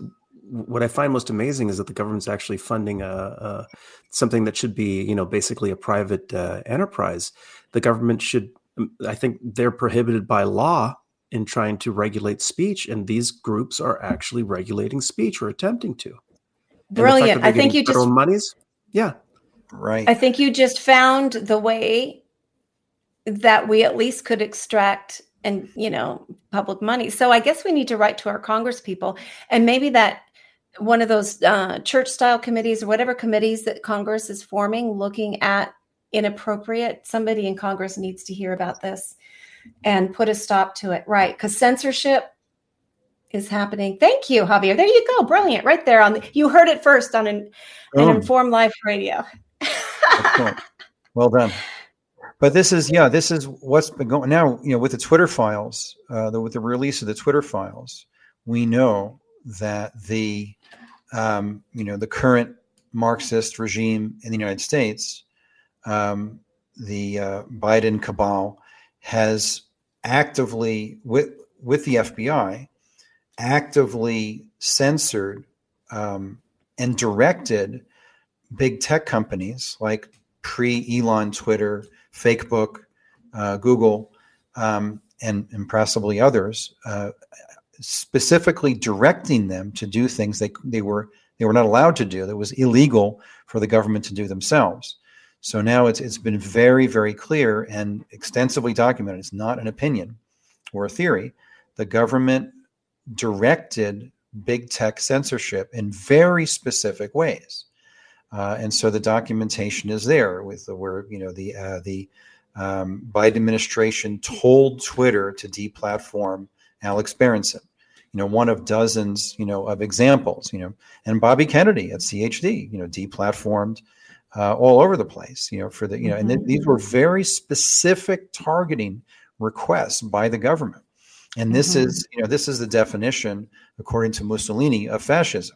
what I find most amazing is that the government's actually funding a, a something that should be you know basically a private uh, enterprise. The government should, um, I think, they're prohibited by law in trying to regulate speech, and these groups are actually regulating speech or attempting to. And the fact Brilliant. I think you just federal monies. Yeah, Right. I think you just found the way that we at least could extract and you know public money. So I guess we need to write to our Congress people, and maybe that one of those uh, church style committees or whatever committees that Congress is forming, looking at inappropriate. Somebody in Congress needs to hear about this and put a stop to it, right? Because censorship is happening. Thank you, Javier. There you go. Brilliant, right there on the. You heard it first on an, an Informed Life Radio. Well done. But this is yeah, this is what's been going now. You know, with the Twitter files, uh, the, with the release of the Twitter files, we know that the um, you know the current Marxist regime in the United States, um, the uh, Biden cabal, has actively with with the FBI actively censored um, and directed big tech companies like pre Elon Twitter, Fakebook, uh, Google, um, and, impressively others, uh, specifically directing them to do things they, they were they were not allowed to do that was illegal for the government to do themselves. So now it's it's been very very clear and extensively documented. It's not an opinion or a theory. The government directed big tech censorship in very specific ways. Uh, and so the documentation is there with the where you know the uh, the um, Biden administration told Twitter to deplatform Alex Berenson. You know, one of dozens you know of examples. You know, and Bobby Kennedy at CHD. You know, deplatformed uh, all over the place. You know, for the you know, and th- these were very specific targeting requests by the government. And this Mhm. is, you know, this is the definition, according to Mussolini, of fascism.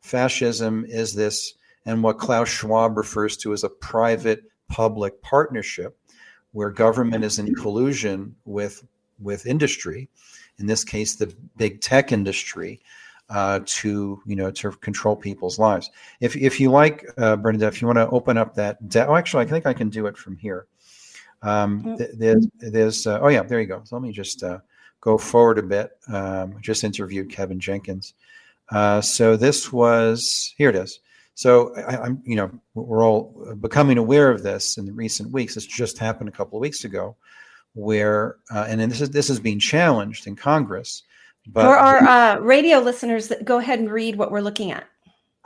Fascism is this, and what Klaus Schwab refers to as a private public partnership, where government is in collusion with with industry, in this case, the big tech industry, uh, to you know to control people's lives. If if you like, uh, Bernadette, if you want to open up that, de- oh, actually, I think I can do it from here. Um, th- there's, there's uh, oh yeah, there you go. So let me just uh, go forward a bit. Um, just interviewed Kevin Jenkins. Uh, so this was here it is. So I, I'm you know we're all becoming aware of this in the recent weeks. This just happened a couple of weeks ago, where uh, and then this is this is being challenged in Congress. But For our uh, radio listeners, go ahead and read what we're looking at.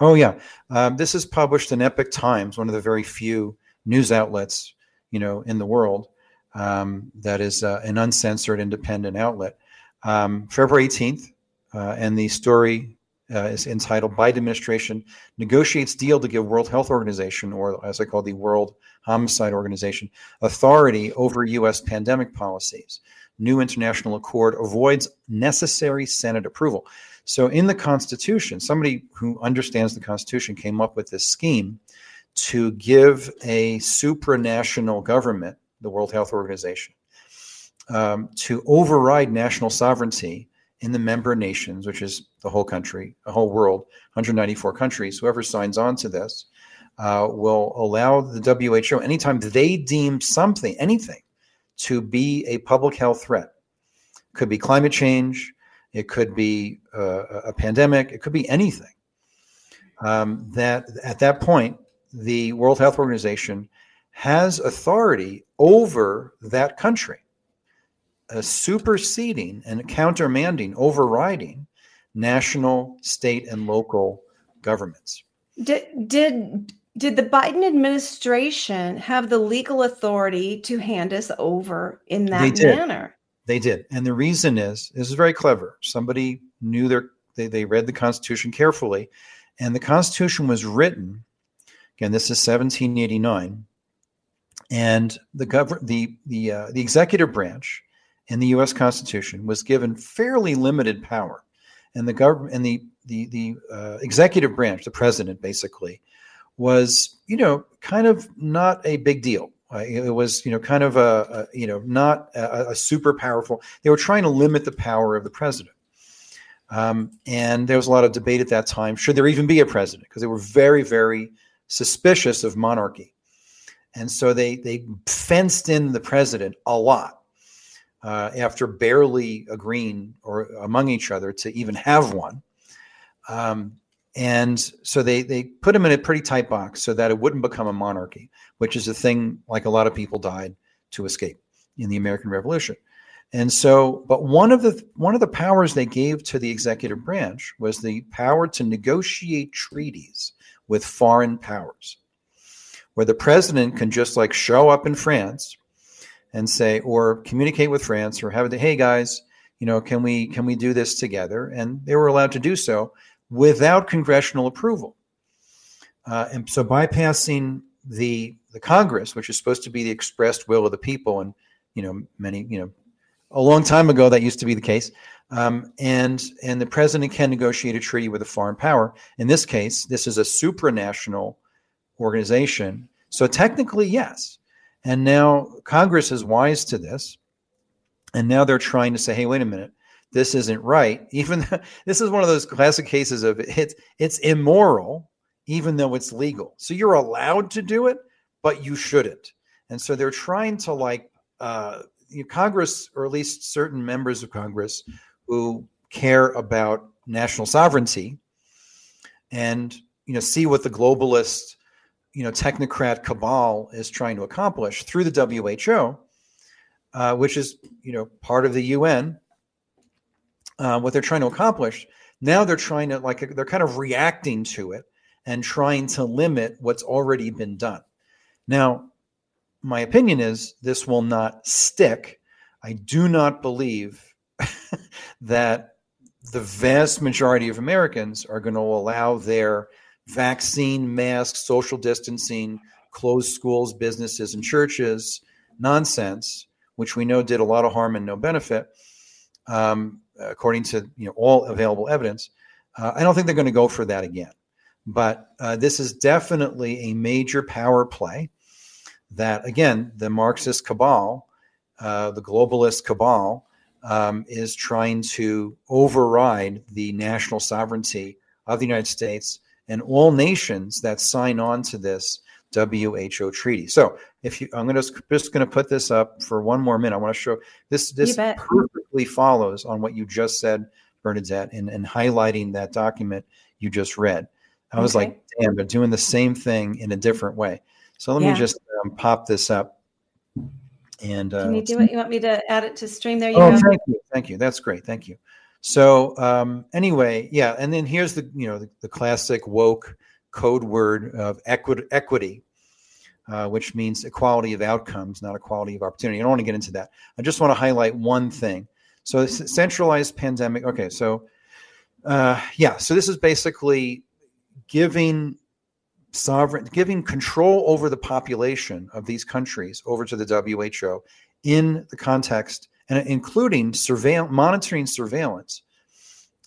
Oh yeah, um, this is published in Epoch Times, one of the very few news outlets, you know, in the world um, that is uh, an uncensored, independent outlet. Um, February eighteenth, uh, and the story uh, is entitled "Biden Administration Negotiates Deal to Give World Health Organization, or as I call the World Homicide Organization, authority over U.S. pandemic policies. New international accord avoids necessary Senate approval." So, in the Constitution, somebody who understands the Constitution came up with this scheme to give a supranational government, the World Health Organization, um, to override national sovereignty in the member nations, which is the whole country, the whole world, 194 countries. Whoever signs on to this uh, will allow the WHO, anytime they deem something, anything, to be a public health threat, could be climate change, it could be uh, a pandemic, it could be anything. Um, that at that point, the World Health Organization has authority over that country, uh, superseding and countermanding, overriding national, state, and local governments. Did did did the Biden administration have the legal authority to hand us over in They that did. manner? They did. And the reason is this is very clever. Somebody knew their they, they read the Constitution carefully. And the Constitution was written, again, this is 1789. And the gov- the the uh, the executive branch in the US Constitution was given fairly limited power. And the government and the the the uh, executive branch, the president basically, was, you know, kind of not a big deal. Uh, it was, you know, kind of a, a you know, not a, a super powerful. They were trying to limit the power of the president. Um, and there was a lot of debate at that time. Should there even be a president? Because they were very, very suspicious of monarchy, and so they they fenced in the president a lot uh, after barely agreeing or among each other to even have one. Um, and so they they put him in a pretty tight box so that it wouldn't become a monarchy, which is a thing like a lot of people died to escape in the American Revolution. And so, but one of the one of the powers they gave to the executive branch was the power to negotiate treaties with foreign powers, where the president can just like show up in France and say, or communicate with France, or have the hey guys, you know, can we can we do this together? And they were allowed to do so without congressional approval. Uh, and so, bypassing the the Congress, which is supposed to be the expressed will of the people, and you know, many you know a long time ago that used to be the case um, and and the president can negotiate a treaty with a foreign power in this case this is a supranational organization so technically yes and now congress is wise to this And now they're trying to say, hey, wait a minute, this isn't right. Even this is one of those classic cases of it's it's immoral, even though it's legal. So you're allowed to do it, but you shouldn't. And so they're trying to like uh, Congress, or at least certain members of Congress, who care about national sovereignty, and you know see what the globalist, you know, technocrat cabal is trying to accomplish through the WHO, uh, which is you know part of the UN. Uh, what they're trying to accomplish now, they're trying to like they're kind of reacting to it and trying to limit what's already been done. Now, my opinion is this will not stick. I do not believe that the vast majority of Americans are going to allow their vaccine, masks, social distancing, closed schools, businesses, and churches nonsense, which we know did a lot of harm and no benefit, um, according to you know all available evidence. Uh, I don't think they're going to go for that again. But uh, this is definitely a major power play that, again, the Marxist cabal, uh, the globalist cabal, um, is trying to override the national sovereignty of the United States and all nations that sign on to this WHO treaty. So, if you, I'm going to just going to put this up for one more minute. I want to show this. This perfectly follows on what you just said, Bernadette, and, and highlighting that document you just read. I was okay. like, damn, they're doing the same thing in a different way. So let yeah. me just um, pop this up. And uh, can you do it? You want me to add it to stream? There you oh, go. Thank you, thank you. That's great. Thank you. So um, anyway, yeah, and then here's the you know the, the classic woke code word of equity, equity uh, which means equality of outcomes, not equality of opportunity. I don't want to get into that. I just want to highlight one thing. So centralized pandemic. Okay, so uh, yeah, so this is basically giving sovereign giving control over the population of these countries over to the WHO in the context and including surveillance monitoring surveillance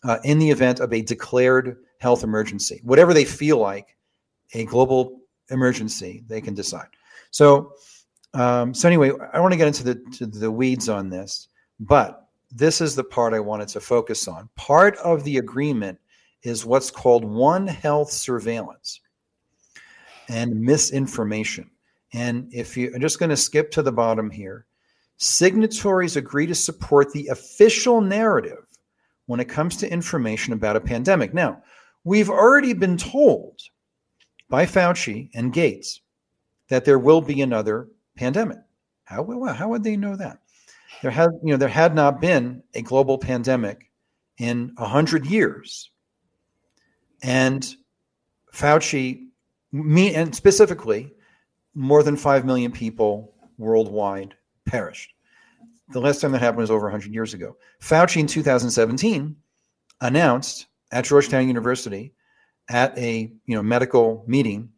uh, in the event of a declared health emergency whatever they feel like a global emergency they can decide so um, so anyway i want to get into the the weeds on this but this is the part i wanted to focus on part of the agreement is what's called One Health surveillance and misinformation. And if you, I'm just going to skip to the bottom here. Signatories agree to support the official narrative when it comes to information about a pandemic. Now, we've already been told by Fauci and Gates that there will be another pandemic. How, how would they know that? There had, you know, there had not been a global pandemic in a hundred years and Fauci, me, and specifically, more than 5 million people worldwide perished. The last time that happened was over 100 years ago. Fauci in 2017 announced at Georgetown University at a you know medical meeting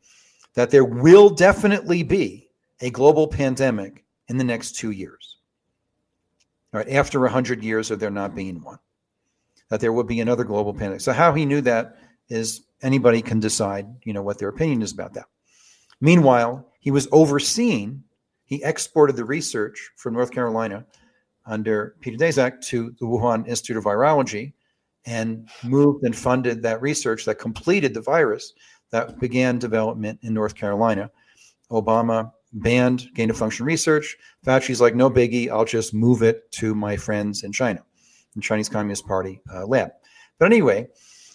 that there will definitely be a global pandemic in the next two years. All right, after 100 years of there not being one, that there would be another global pandemic. So, how he knew that is anybody can decide, you know, what their opinion is about that. Meanwhile, he was overseeing, he exported the research from North Carolina under Peter Daszak to the Wuhan Institute of Virology and moved and funded that research that completed the virus that began development in North Carolina. Obama banned gain of function research. Fauci's like, no biggie, I'll just move it to my friends in China, in Chinese Communist Party uh, lab. But anyway,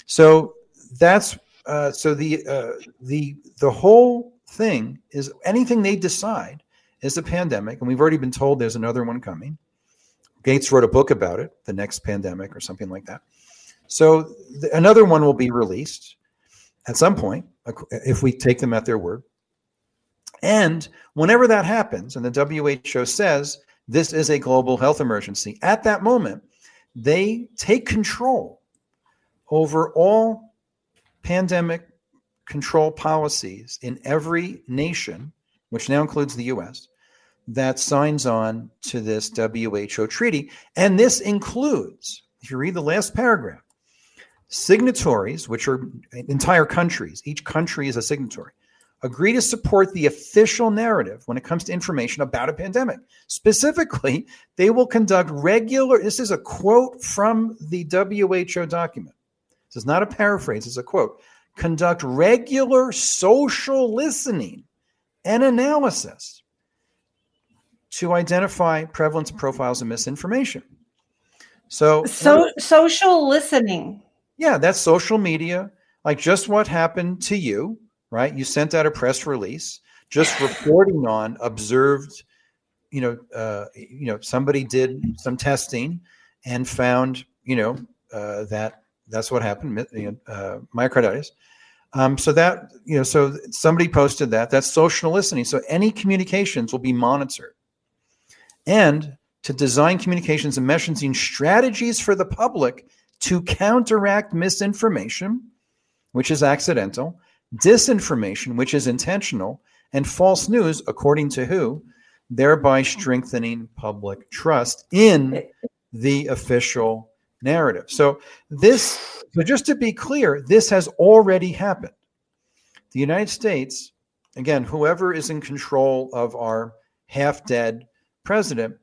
so that's uh, so the uh, the the whole thing is anything they decide is a pandemic, and we've already been told there's another one coming. Gates wrote a book about it, the next pandemic or something like that. So another one will be released at some point if we take them at their word. And whenever that happens, and the WHO says this is a global health emergency, at that moment, they take control over all pandemic control policies in every nation, which now includes the US, that signs on to this WHO treaty. And this includes, if you read the last paragraph, signatories, which are entire countries, each country is a signatory, agree to support the official narrative when it comes to information about a pandemic. Specifically, they will conduct regular, this is a quote from the WHO document. This is not a paraphrase, it's a quote. Conduct regular social listening and analysis to identify prevalence profiles of misinformation. So, So social listening. yeah, that's social media, like just what happened to you, right? You sent out a press release just reporting on observed, you know, uh, you know, somebody did some testing and found, you know, uh, that that's what happened, you know, uh, myocarditis. Um, so that you know, so somebody posted that. That's social listening. So any communications will be monitored, and to design communications and messaging strategies for the public to counteract misinformation, which is accidental, disinformation, which is intentional, and false news, according to who, thereby strengthening public trust in the official narrative. So this, so just to be clear, this has already happened. The United States, again, whoever is in control of our half-dead president,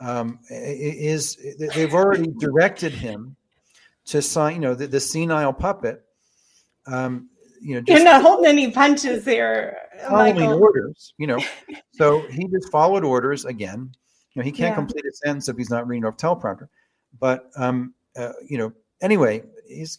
um, is they've already directed him to sign, you know, the, the senile puppet. Um, you know, You're not holding any punches here, following Michael. orders. You know, so he just followed orders again. You know, he can't Yeah. complete a sentence if he's not reading off teleprompter. But um, uh, you know, anyway, he's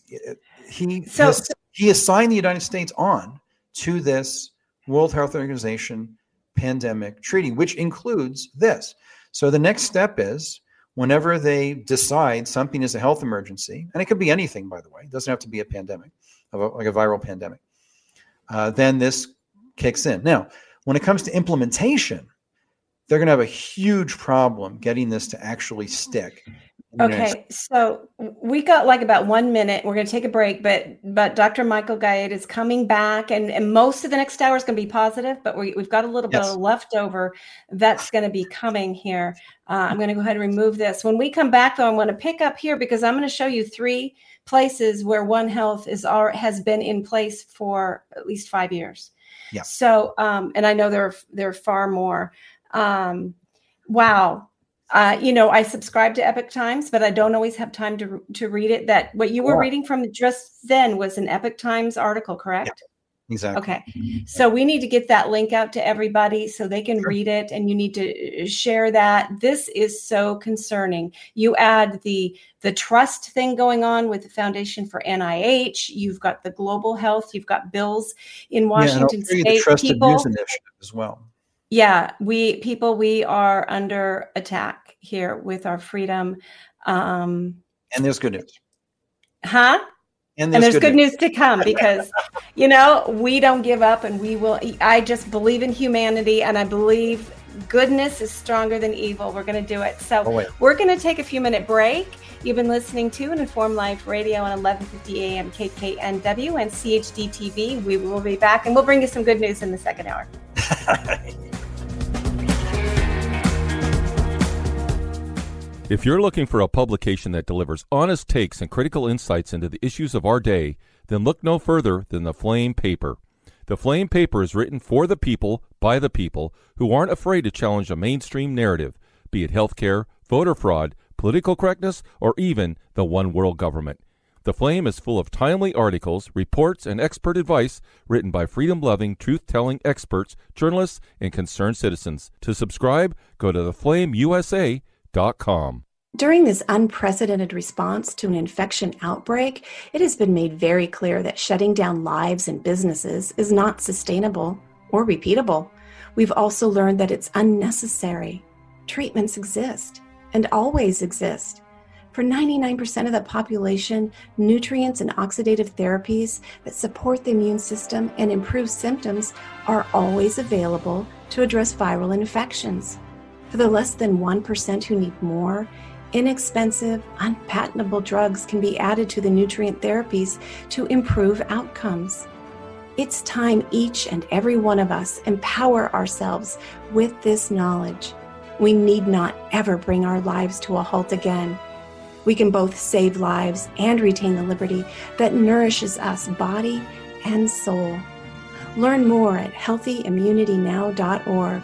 he So- has, he assigned the United States on to this World Health Organization pandemic treaty, which includes this. So the next step is whenever they decide something is a health emergency, and it could be anything, by the way, it doesn't have to be a pandemic, like a viral pandemic, uh, then this kicks in. Now, when it comes to implementation, they're going to have a huge problem getting this to actually stick. In the United Okay, so we got like about one minute. We're going to take a break, but but Dr. Michael Gaeta is coming back, and, and most of the next hour is going to be positive, but we, we've got a little bit of leftover that's going to be coming here. Uh, I'm going to go ahead and remove this. When we come back, though, I want to pick up here because I'm going to show you three places where One Health is al- has been in place for at least five years. Yeah. So, um, and I know there are, there are far more. Um, wow. Uh, you know, I subscribe to Epoch Times, but I don't always have time to to read it. That what you were Yeah. reading from just then was an Epoch Times article, correct? Exactly. Okay. So we need to get that link out to everybody so they can read it and you need to uh, share that. This is so concerning. You add the the trust thing going on with the Foundation for NIH, you've got the global health, you've got bills in Yeah, Washington the state Trusted people. News Initiative as well. Yeah, we people we are under attack here with our freedom. Um And there's good news. huh? And and there's, there's good, news. to come because you know we don't give up and we will i just believe in humanity and i believe goodness is stronger than evil we're going to do it so Oh, we're going to take a few minute break you've been listening to an informed life radio on 1150 am kknw and chd tv we will be back and we'll bring you some good news in the second hour If you're looking for a publication that delivers honest takes and critical insights into the issues of our day, then look no further than the Flame Paper. The Flame Paper is written for the people, by the people, who aren't afraid to challenge a mainstream narrative, be it healthcare, voter fraud, political correctness, or even the one world government. The Flame is full of timely articles, reports, and expert advice written by freedom loving, truth telling experts, journalists, and concerned citizens. To subscribe, go to theflameusa.com. During this unprecedented response to an infection outbreak, it has been made very clear that shutting down lives and businesses is not sustainable or repeatable. We've also learned that it's unnecessary. Treatments exist and always exist. For 99% of the population, nutrients and oxidative therapies that support the immune system and improve symptoms are always available to address viral infections. For the less than 1% who need more, inexpensive, unpatentable drugs can be added to the nutrient therapies to improve outcomes. It's time each and every one of us empower ourselves with this knowledge. We need not ever bring our lives to a halt again. We can both save lives and retain the liberty that nourishes us body and soul. Learn more at healthyimmunitynow.org.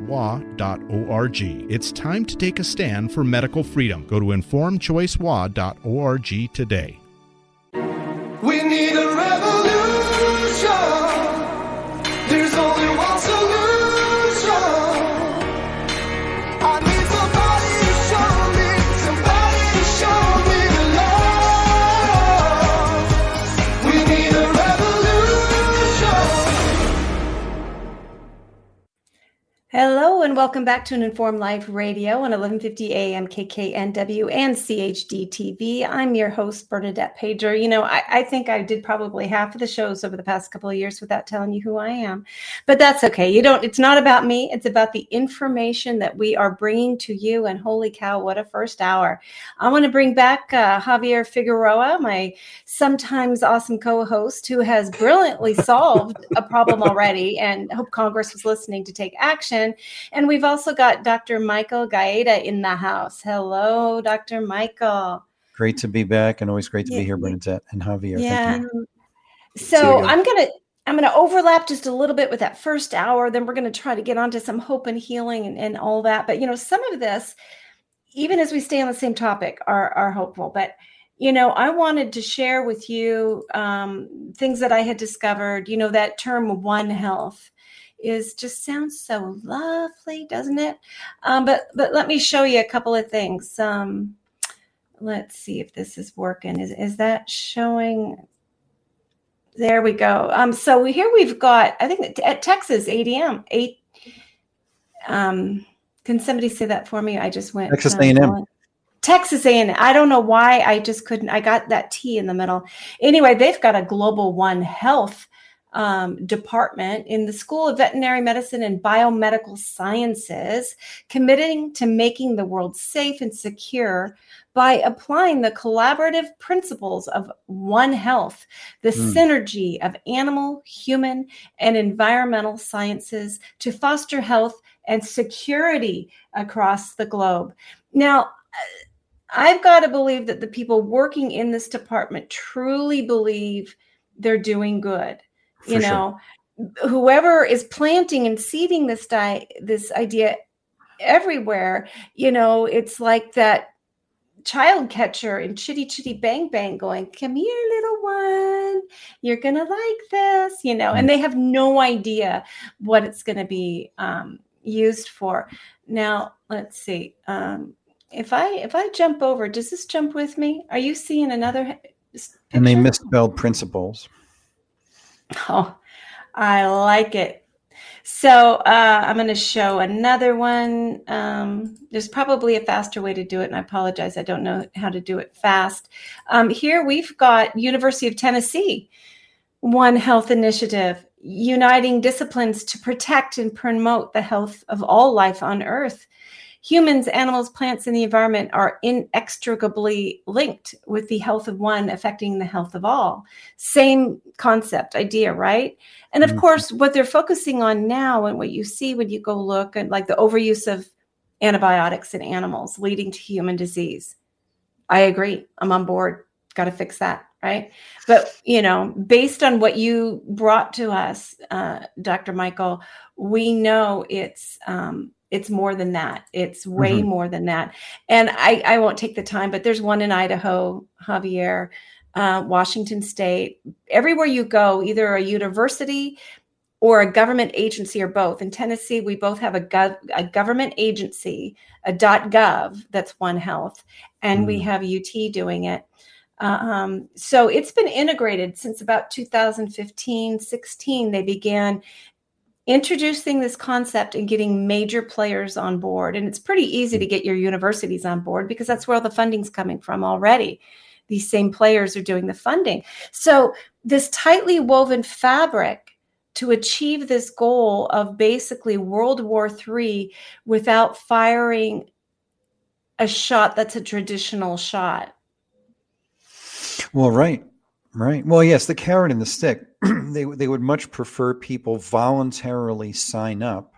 It's time to take a stand for medical freedom. Go to informedchoicewa.org today. We need a Hello and welcome back to an Informed Life Radio on 1150 AM KKNW and CHD TV. I'm your host, Bernadette Pajer. You know, I, I think I did probably half of the shows over the past couple of years without telling you who I am, but that's okay. You don't, it's not about me. It's about the information that we are bringing to you. And holy cow, what a first hour. I want to bring back uh, Javier Figueroa, my sometimes awesome co-host who has brilliantly solved a problem already and hope Congress was listening to take action. And we've also got Dr. Michael Gaeta in the house. Hello, Dr. Michael. Great to be back and always great to Yeah. be here, Bernadette and Javier. Yeah. Thank you. So. I'm gonna I'm gonna overlap just a little bit with that first hour. Then we're gonna try to get onto some hope and healing and, and all that. But you know, some of this, even as we stay on the same topic, are are hopeful. But you know, I wanted to share with you um, things that I had discovered. You know, that term "one health" is just sounds so lovely, doesn't it? Um, but but let me show you a couple of things. Um, let's see if this is working. Is is that showing? There we go. Um, so here we've got, I think at Texas ADM eight. Um, can somebody say that for me? I just went Texas A&M. Texas A&M. I don't know why I just couldn't. I got that T in the middle. Anyway, they've got a Global One Health um, department in the School of Veterinary Medicine and Biomedical Sciences, committing to making the world safe and secure by applying the collaborative principles of One Health, the Hmm. synergy of animal, human, and environmental sciences to foster health and security across the globe. Now, I've got to believe that the people working in this department truly believe they're doing good. For you sure. know, whoever is planting and seeding this di- this idea everywhere, you know, it's like that child catcher in Chitty Chitty Bang Bang going, Come here, little one. You're going to like this, you know, and they have no idea what it's going to be um, used for. Now, let's see. Um, if I if I jump over, does this jump with me? Are you seeing another? s- And they misspelled principles. Oh, I like it. So uh, I'm going to show another one. Um, there's probably a faster way to do it, and I apologize. I don't know how to do it fast. Um, here we've got University of Tennessee, One Health Initiative, uniting disciplines to protect and promote the health of all life on Earth. Humans, animals, plants, and the environment are inextricably linked with the health of one affecting the health of all. Same concept, idea, right? And of Mhm. course, what they're focusing on now and what you see when you go look at like the overuse of antibiotics in animals leading to human disease. I agree. I'm on board. Got to fix that, right? But, you know, based on what you brought to us, uh, Dr. Michael, we know it's um, it's more than that. It's way Mhm. more than that. And I, I won't take the time, but there's one in Idaho, Javier, uh, Washington State. Everywhere you go, either a university or a government agency or both. In Tennessee, we both have a, gov- a government agency, a .gov that's One Health, and we Mm. have UT doing it. Um, so it's been integrated since about 2015, 16. They began introducing this concept and getting major players on board. And it's pretty easy to get your universities on board because that's where all the funding's coming from already. These same players are doing the funding. So, this tightly woven fabric to achieve this goal of basically World War III without firing a shot that's a traditional shot? Well, right, right. Well, yes, the carrot and the stick. they they would much prefer people voluntarily sign up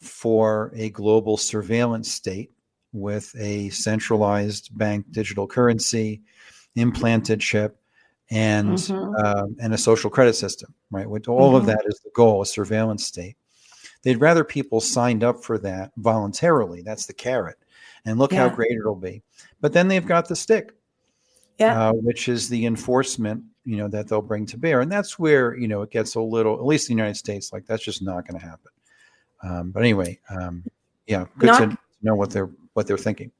for a global surveillance state with a centralized bank digital currency, implanted chip, and Mhm. um, and a social credit system. Right, With all of Mhm. that is the goal, a surveillance state. They'd rather people signed up for that voluntarily. That's the carrot, and look how great it'll be. But then they've got the stick Yeah. uh, which is the enforcement you know that they'll bring to bear and that's where you know it gets a little at least in the united states like that's just not going to happen um, but anyway um, yeah good Not- to know what they're what they're thinking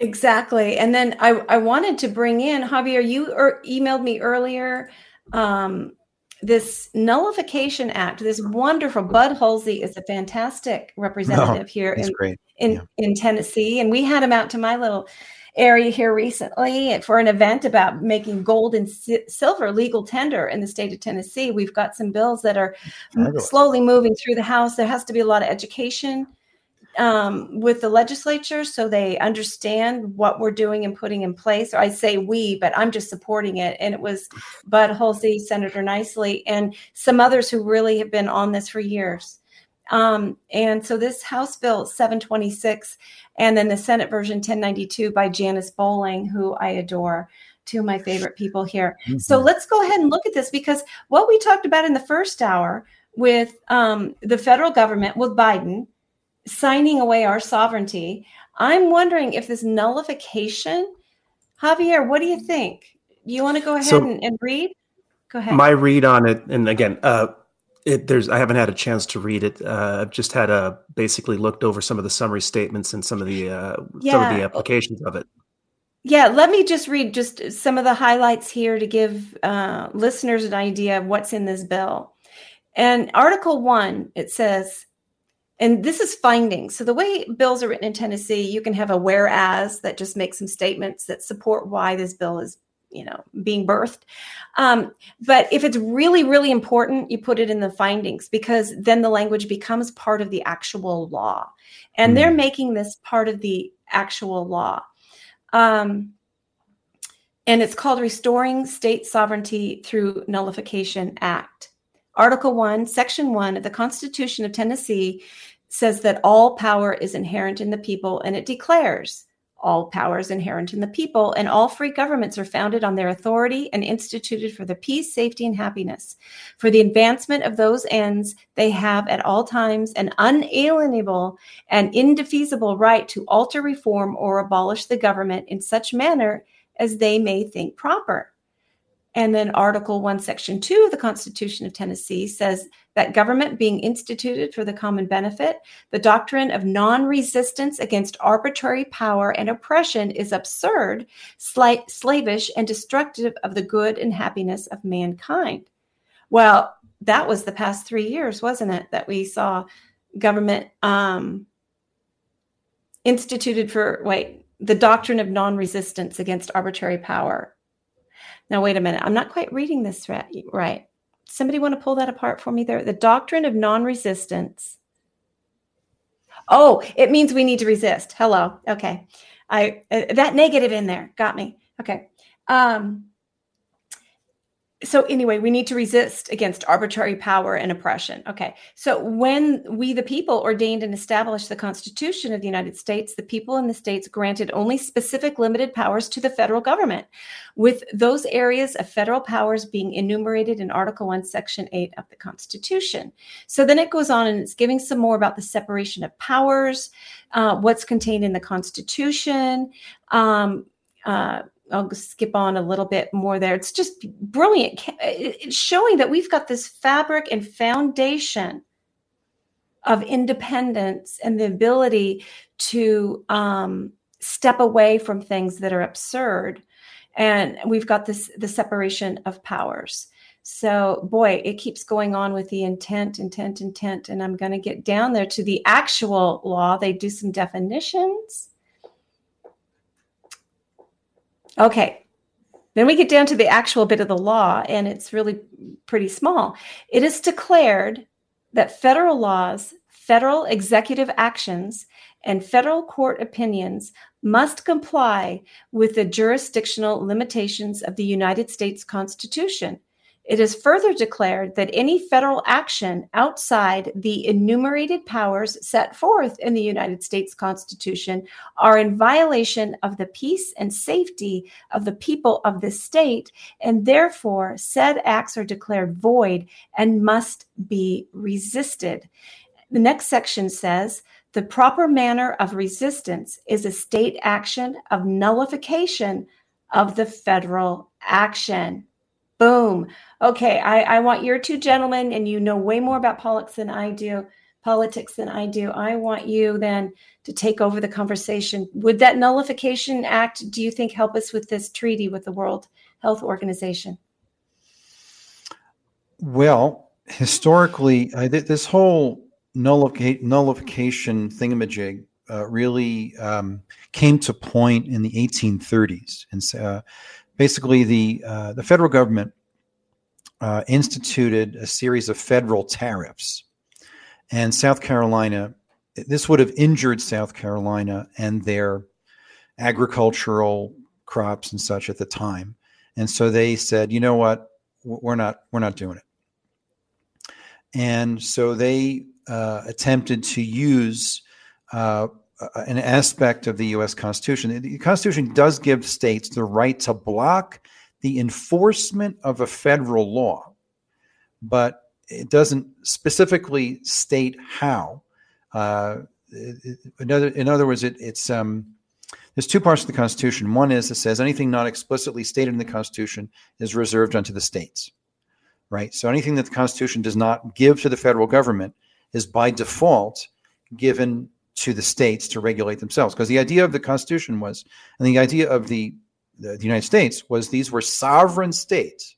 Exactly. And then I, I wanted to bring in Javier, you er, emailed me earlier um, this Nullification Act, this wonderful Bud Hulsey is a fantastic representative here in, great in, yeah. in Tennessee. And we had him out to my little area here recently for an event about making gold and si- silver legal tender in the state of Tennessee. We've got some bills that are slowly moving through the House. There has to be a lot of education um, with the legislature so they understand what we're doing and putting in place. I say we, but I'm just supporting it. And it was Bud Hulsey, Senator Niceley, and some others who really have been on this for years. Um, and so this House Bill 726 and then the Senate version 1092 by Janice Bowling, who I adore, two of my favorite people here. So Mhm. let's go ahead and look at this because what we talked about in the first hour with um, the federal government, with Biden signing away our sovereignty, I'm wondering if this nullification, Javier, what do you think? You want to go ahead So- and, and read? Go ahead. My read on it, and again, uh, it, there's I haven't had a chance to read it. Uh, I've just had a basically looked over some of the summary statements and some of the uh, some of the applications of it. Yeah, let me just read just some of the highlights here to give uh, listeners an idea of what's in this bill. And Article 1, it says, and this is findings. So the way bills are written in Tennessee, you can have a whereas that just makes some statements that support why this bill is, you know, being birthed. Um, but if it's really, really important, you put it in the findings because then the language becomes part of the actual law. And they're making this part of the actual law. Um, and it's called Restoring State Sovereignty Through Nullification Act. Article 1, Section 1 of the Constitution of Tennessee says that all power is inherent in the people, and it declares all powers inherent in the people, and all free governments are founded on their authority and instituted for the peace, safety, and happiness. For the advancement of those ends, they have at all times an unalienable and indefeasible right to alter, reform, or abolish the government in such manner as they may think proper. And then Article 1, Section 2 of the Constitution of Tennessee says that government being instituted for the common benefit, the doctrine of non resistance against arbitrary power and oppression is absurd, slight, slavish, and destructive of the good and happiness of mankind. Well, that was the past three years, wasn't it? That we saw government um, instituted for, wait, the doctrine of non resistance against arbitrary power. Now, wait a minute. I'm not quite reading this right. right. Somebody want to pull that apart for me there? The doctrine of non resistance. Oh, it means we need to resist. Hello. Okay. I uh, that negative in there got me. Okay. Um so anyway, we need to resist against arbitrary power and oppression. Okay. So when we the people ordained and established the Constitution of the United States, the people in the states granted only specific limited powers to the federal government, with those areas of federal powers being enumerated in Article 1, Section 8 of the Constitution. So then it goes on and it's giving some more about the separation of powers, uh, what's contained in the Constitution. Um, uh, I'll skip on a little bit more there. It's just brilliant. It's showing that we've got this fabric and foundation of independence and the ability to um, step away from things that are absurd. And we've got this the separation of powers. So, boy, it keeps going on with the intent, intent, intent. And I'm going to get down there to the actual law. They do some definitions. Okay. Then we get down to the actual bit of the law, and it's really pretty small. It is declared that federal laws, federal executive actions, and federal court opinions must comply with the jurisdictional limitations of the United States Constitution. It is further declared that any federal action outside the enumerated powers set forth in the United States Constitution are in violation of the peace and safety of the people of the state, and therefore said acts are declared void and must be resisted. The next section says the proper manner of resistance is a state action of nullification of the federal action. Boom. Okay, I, I want your two gentlemen, and you know way more about politics than I do, politics than I do. I want you then to take over the conversation. Would that nullification act, do you think, help us with this treaty with the World Health Organization? Well, historically, th- this whole nullifica- nullification thingamajig uh, really um, came to point in the 1830s, and uh, basically the uh, the federal government uh, instituted a series of federal tariffs, and South Carolina. This would have injured South Carolina and their agricultural crops and such at the time, and so they said, you know what, we're not we're not doing it. And so they uh, attempted to use uh, an aspect of the U.S. Constitution. The Constitution does give states the right to block the enforcement of a federal law, but it doesn't specifically state how. Uh, in, other, in other words, it, it's um, there's two parts of the Constitution. One is it says anything not explicitly stated in the Constitution is reserved unto the states, right? So anything that the Constitution does not give to the federal government is by default given to the states to regulate themselves. Because the idea of the Constitution was, and the idea of the, the, the United States was these were sovereign states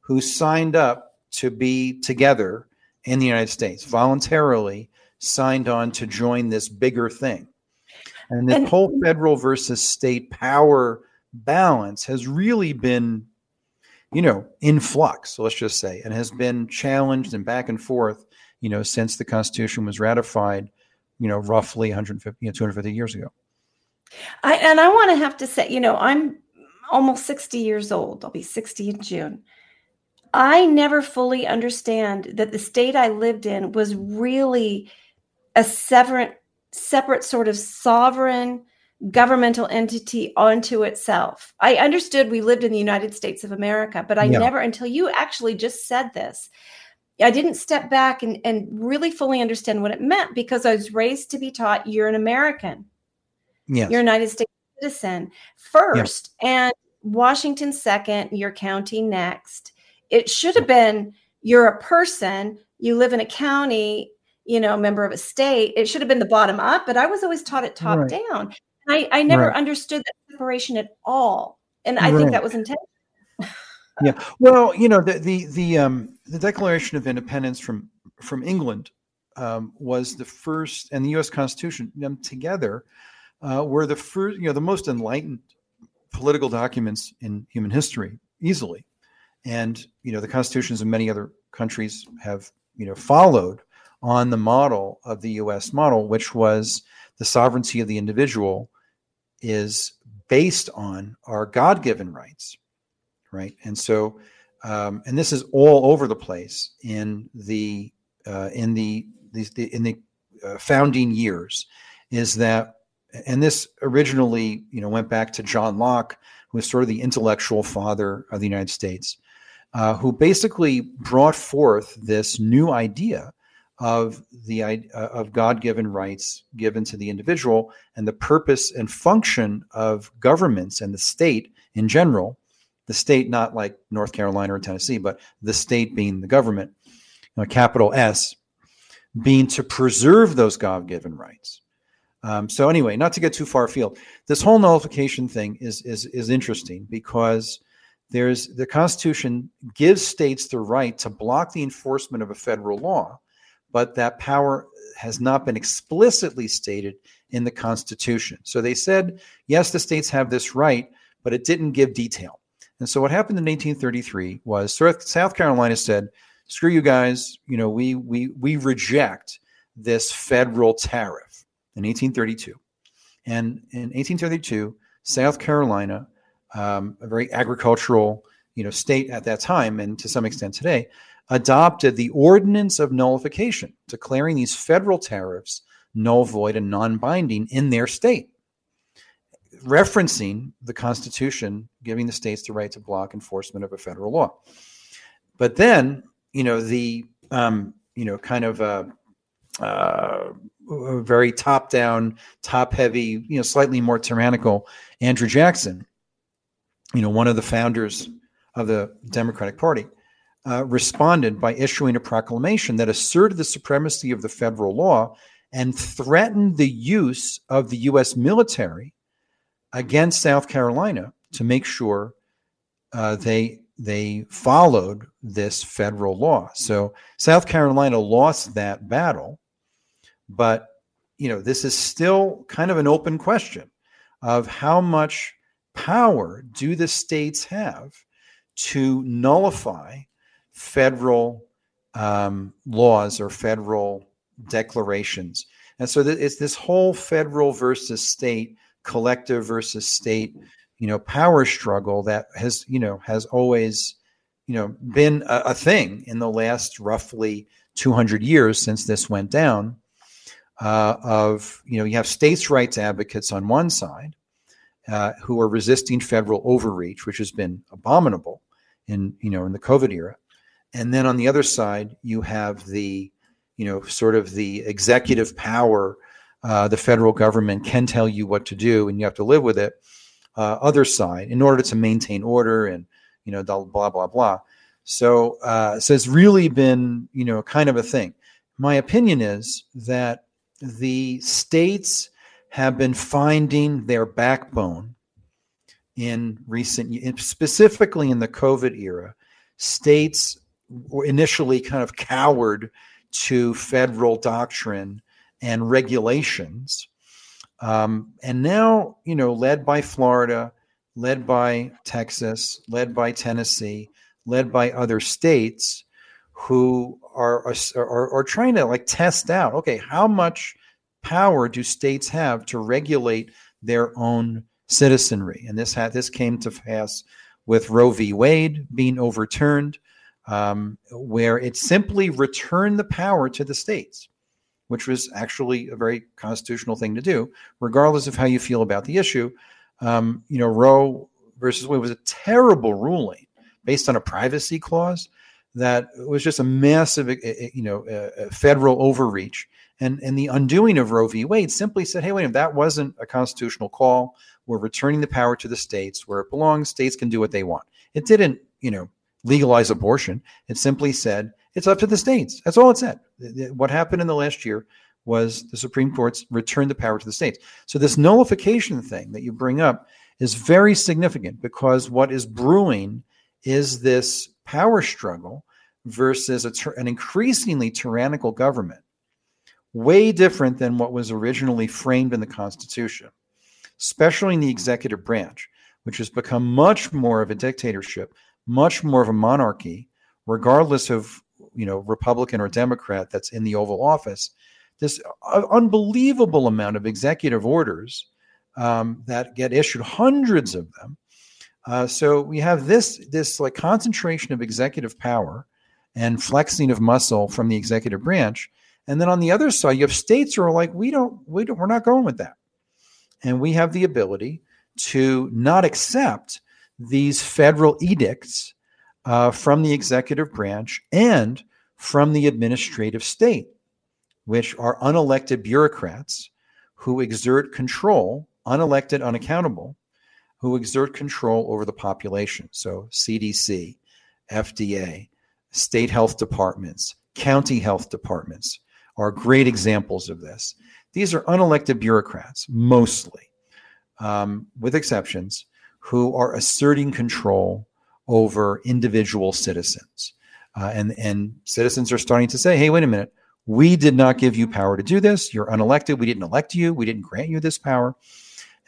who signed up to be together in the United States, voluntarily signed on to join this bigger thing. And the whole federal versus state power balance has really been, you know, in flux, let's just say, and has been challenged and back and forth, you know, since the Constitution was ratified, you know, roughly 150, you know, 250 years ago. I, and I want to have to say, you know, I'm almost 60 years old. I'll be 60 in June. I never fully understand that the state I lived in was really a separate, separate sort of sovereign governmental entity unto itself. I understood we lived in the United States of America, but I Yeah. never, until you actually just said this, I didn't step back and, and really fully understand what it meant because I was raised to be taught you're an American Yes. you're a United States citizen first and Washington second, your county next. It should have been you're a person, you live in a county, you know, member of a state. It should have been the bottom up, but I was always taught it top Right. down. I, I never Right. understood that separation at all. And I Right. think that was intentional. Yeah. Well, you know, the the the um the Declaration of Independence from from England um, was the first, and the U.S. Constitution them together uh, were the first, you know, the most enlightened political documents in human history, easily. And you know, the constitutions of many other countries have you know followed on the model of the U.S. model, which was the sovereignty of the individual is based on our God-given rights right? And so, um, and this is all over the place in the uh, in the, the, the in the uh, founding years, is that, and this originally, you know, went back to John Locke, who was sort of the intellectual father of the United States, uh, who basically brought forth this new idea of the uh, of God-given rights given to the individual and the purpose and function of governments and the state in general the state, not like North Carolina or Tennessee, but the state being the government, you know, capital S, being to preserve those God given rights. Um, so anyway, not to get too far afield, this whole nullification thing is is is interesting because there's the Constitution gives states the right to block the enforcement of a federal law, but that power has not been explicitly stated in the Constitution. So they said, yes, the states have this right, but it didn't give detail. And so what happened in 1833 was South Carolina said, "Screw you guys! You know, we we we reject this federal tariff." In 1832, and in 1832, South Carolina, um, a very agricultural you know state at that time, and to some extent today, adopted the Ordinance of Nullification, declaring these federal tariffs null, void, and non-binding in their state referencing the Constitution, giving the states the right to block enforcement of a federal law. But then, you know, the um, you know, kind of a, uh, a very top-down, top-heavy, you know, slightly more tyrannical Andrew Jackson, you know, one of the founders of the Democratic Party, uh, responded by issuing a proclamation that asserted the supremacy of the federal law and threatened the use of the U.S. military against South Carolina to make sure uh, they they followed this federal law. So South Carolina lost that battle, but you know this is still kind of an open question of how much power do the states have to nullify federal um, laws or federal declarations. And so th- it's this whole federal versus state collective versus state, you know, power struggle that has, you know, has always, you know, been a, a thing in the last roughly 200 years since this went down. Uh, of you know, you have states' rights advocates on one side uh, who are resisting federal overreach, which has been abominable in you know in the COVID era, and then on the other side you have the you know sort of the executive power uh, the federal government can tell you what to do and you have to live with it. Uh, other side, in order to maintain order and you know blah blah blah. So uh, so it's really been you know kind of a thing. My opinion is that the states have been finding their backbone in recent, specifically in the COVID era. States were initially kind of cowered to federal doctrine and regulations. Um, and now, you know, led by Florida, led by Texas, led by Tennessee, led by other states who are, are, are trying to like test out okay, how much power do states have to regulate their own citizenry? And this had this came to pass with Roe v. Wade being overturned, um, where it simply returned the power to the states which was actually a very constitutional thing to do, regardless of how you feel about the issue. Um, you know, Roe versus Wade was a terrible ruling based on a privacy clause that was just a massive, eh, eh, you know, uh, federal overreach. And, and the undoing of Roe v. Wade simply said, hey, wait a minute, that wasn't a constitutional call. We're returning the power to the states where it belongs. States can do what they want. It didn't, you know, legalize abortion. It simply said it's up to the states. That's all it said. What happened in the last year was the Supreme Court's returned the power to the states. So this nullification thing that you bring up is very significant because what is brewing is this power struggle versus an increasingly tyrannical government, way different than what was originally framed in the Constitution, especially in the executive branch, which has become much more of a dictatorship, much more of a monarchy, regardless of you know Republican or Democrat that's in the Oval Office, this uh, unbelievable amount of executive orders um, that get issued, hundreds of them. Uh, so we have this this like concentration of executive power and flexing of muscle from the executive branch, and then on the other side you have states who are like we don't we don't we're not going with that, and we have the ability to not accept these federal edicts uh, from the executive branch and from the administrative state, which are unelected bureaucrats who exert control, unelected, unaccountable, who exert control over the population. So, CDC, FDA, state health departments, county health departments are great examples of this. These are unelected bureaucrats, mostly, um, with exceptions, who are asserting control over individual citizens. Uh, and, and citizens are starting to say, hey, wait a minute, we did not give you power to do this. You're unelected. We didn't elect you. We didn't grant you this power.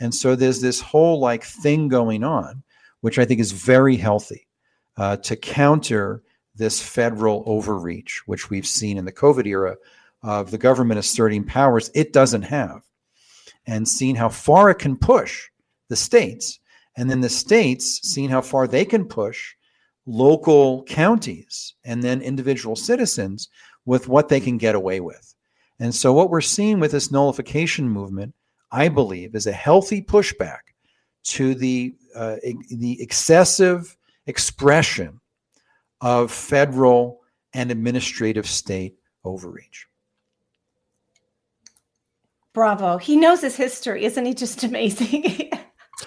And so there's this whole like thing going on which I think is very healthy uh, to counter this federal overreach, which we've seen in the COVID era of the government asserting powers it doesn't have, and seeing how far it can push the states, and then the states seeing how far they can push local counties and then individual citizens with what they can get away with. And so, what we're seeing with this nullification movement, I believe, is a healthy pushback to the uh, the excessive expression of federal and administrative state overreach. Bravo. He knows his history. Isn't he just amazing?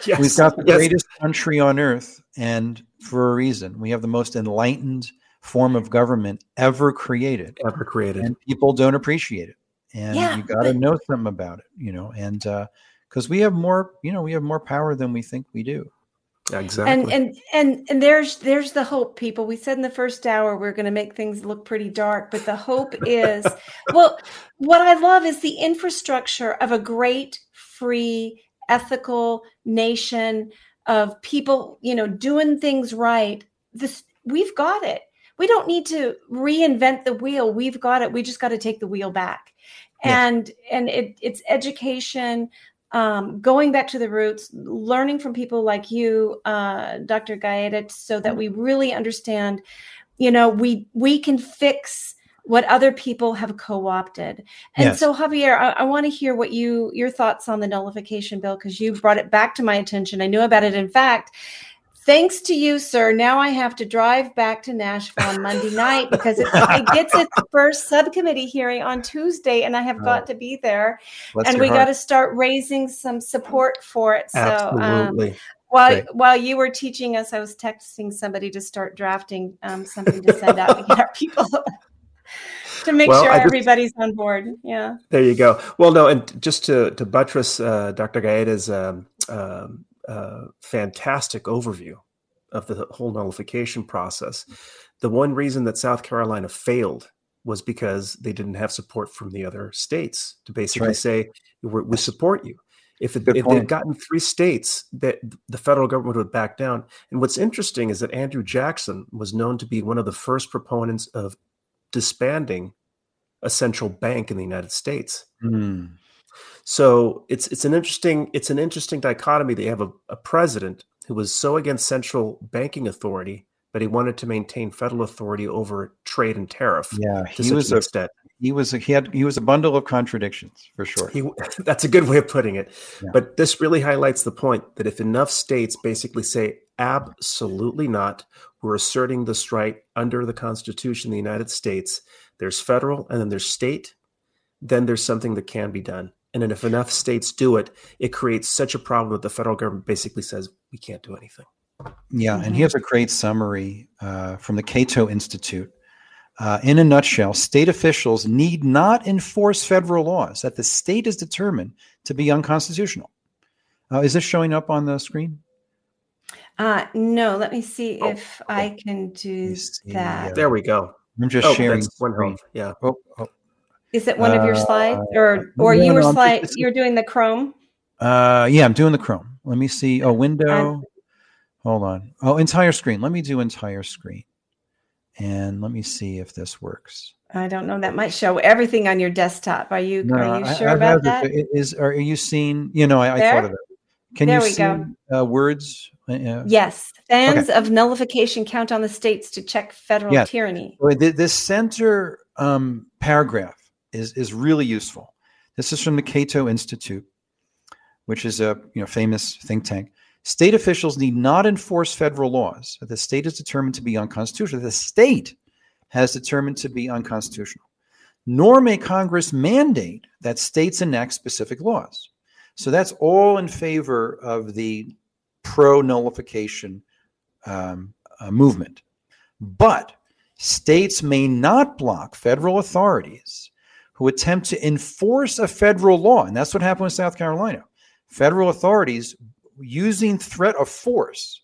Yes. We've got the yes. greatest country on earth, and for a reason. We have the most enlightened form of government ever created, ever created. and people don't appreciate it. And Yeah, you got to know something about it, you know. And uh, because we have more, you know, we have more power than we think we do. Exactly. and and and and there's there's the hope people we said in the first hour we're going to make things look pretty dark but the hope is well what i love is the infrastructure of a great free ethical nation of people you know doing things right this we've got it we don't need to reinvent the wheel we've got it we just got to take the wheel back Yeah. and and it, it's education um, going back to the roots, learning from people like you, uh, Dr. Gaeta, so that we really understand, you know, we we can fix what other people have co-opted. And Yes. so, Javier, I, I want to hear what you your thoughts on the nullification bill because you brought it back to my attention. I knew about it. In fact. Thanks to you, sir. Now I have to drive back to Nashville on Monday night because it, it gets its first subcommittee hearing on Tuesday, and I have got to be there and we got to start raising some support for it. So um, Absolutely. while Great. while you were teaching us, I was texting somebody to start drafting um, something to send out to get our people to make Well, sure just- everybody's on board. Yeah. There you go. Well, no, and just to to buttress uh, Dr. Gaeta's um, um, uh, fantastic overview of the whole nullification process, the one reason that South Carolina failed was because they didn't have support from the other states to basically right. say We're, we support you. If, it, if they'd gotten three states, that the federal government would back down. And what's interesting is that Andrew Jackson was known to be one of the first proponents of disbanding a central bank in the United States. Hmm. So it's it's an interesting it's an interesting dichotomy. They have a, a president who was so against central banking authority, but he wanted to maintain federal authority over trade and tariff Yeah, he was a extent. he was a, he had he was a bundle of contradictions for sure. He, that's a good way of putting it. Yeah. But this really highlights the point that if enough states basically say, absolutely not, we're asserting this right under the Constitution of the United States, there's federal and then there's state, then there's something that can be done. And then if enough states do it, it creates such a problem that the federal government basically says, we can't do anything. Yeah, and here's a great summary uh, from the Cato Institute. Uh, in a nutshell, state officials need not enforce federal laws that the state is determined to be unconstitutional. Uh, is this showing up on the screen? Uh, no, let me see Oh, if I can do that. uh, There we go. I'm just oh, sharing. one screen. Yeah. Oh, oh, Is it one of your Uh, slides, or or no, you were no, I'm just- slide? this is- You're doing the Chrome. uh, yeah, I'm doing the Chrome. Let me see. Oh, window. Hold on. Oh, entire screen. Let me do entire screen, and let me see if this works. I don't know. That might show everything on your desktop. Are you No, are you I- sure I've about that? this- Is are you seeing? You know, I, I thought of it. Can There you we see go. uh, words? Uh, Yes, fans of nullification count on the states to check federal Yes. tyranny. This center um, paragraph is is really useful. This is from the Cato Institute, which is a you know famous think tank. State officials need not enforce federal laws that the state is determined to be unconstitutional. The state has determined to be unconstitutional. Nor may Congress mandate that states enact specific laws. So that's all in favor of the pro nullification um, uh, movement. But states may not block federal authorities who attempt to enforce a federal law. And that's what happened with South Carolina. Federal authorities, using threat of force,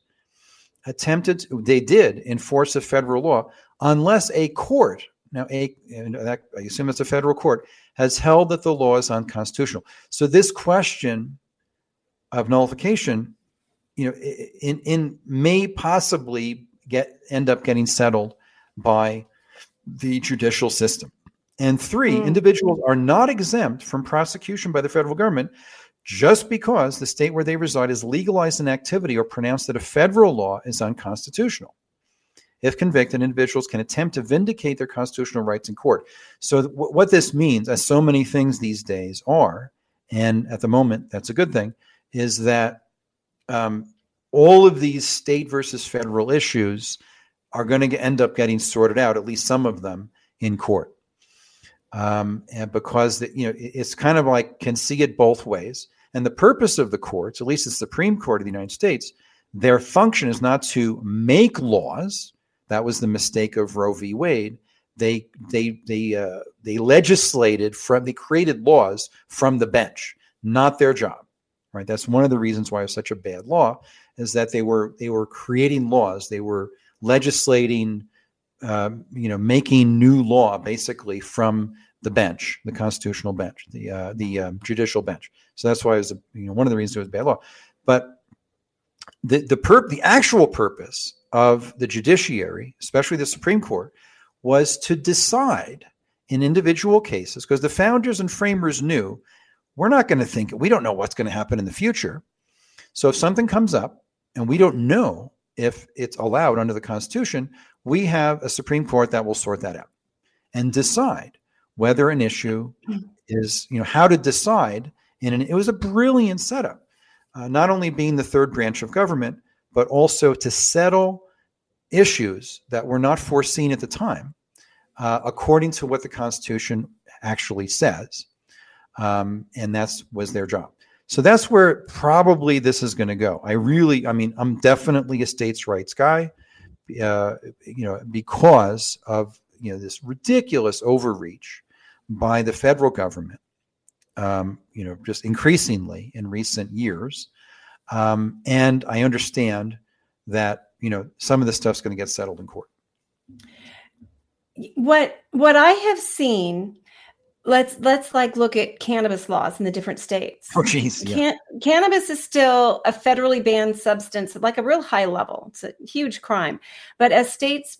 attempted, they did enforce a federal law unless a court, now a, and that, I assume it's a federal court, has held that the law is unconstitutional. So this question of nullification you know, in in may possibly get end up getting settled by the judicial system. And three, Mm. individuals are not exempt from prosecution by the federal government just because the state where they reside has legalized an activity or pronounced that a federal law is unconstitutional. If convicted, individuals can attempt to vindicate their constitutional rights in court. So, th- what this means, as so many things these days are, and at the moment that's a good thing, is that um, all of these state versus federal issues are going to end up getting sorted out, at least some of them, in court. Um, and because the, you know it's kind of like can see it both ways. And the purpose of the courts, at least the Supreme Court of the United States, their function is not to make laws. That was the mistake of Roe v. Wade. They they they uh, they legislated from they created laws from the bench, not their job. Right. That's one of the reasons why it's such a bad law is that they were they were creating laws. They were legislating, um, you know, making new law basically from the bench, the constitutional bench, the uh, the um, judicial bench. So that's why it was a, you know one of the reasons it was bad law. But the the pur- the actual purpose of the judiciary, especially the Supreme Court, was to decide in individual cases because the founders and framers knew we're not going to think we don't know what's going to happen in the future. So if something comes up and we don't know if it's allowed under the Constitution, we have a Supreme Court that will sort that out and decide whether an issue is, you know, how to decide. In an, it was a brilliant setup, uh, not only being the third branch of government, but also to settle issues that were not foreseen at the time, uh, according to what the Constitution actually says, um, and that's was their job. So that's where probably this is going to go. I really, I mean, I'm definitely a states' rights guy, uh, you know, because of you know this ridiculous overreach by the federal government, um, you know, just increasingly in recent years. Um, and I understand that you know some of this stuff's going to get settled in court. what what i have seen let's let's like look at cannabis laws in the different states Oh, geez, yeah. Can, cannabis is still a federally banned substance at like a real high level it's a huge crime but as states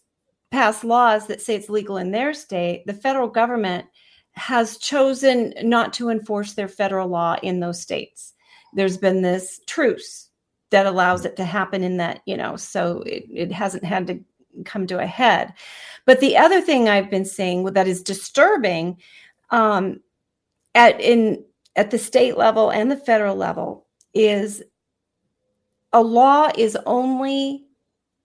pass laws that say it's legal in their state the federal government has chosen not to enforce their federal law in those states. There's been this truce that allows it to happen in that you know so it, it hasn't had to come to a head. But the other thing i've been seeing that is disturbing um, at in at the state level and the federal level is a law is only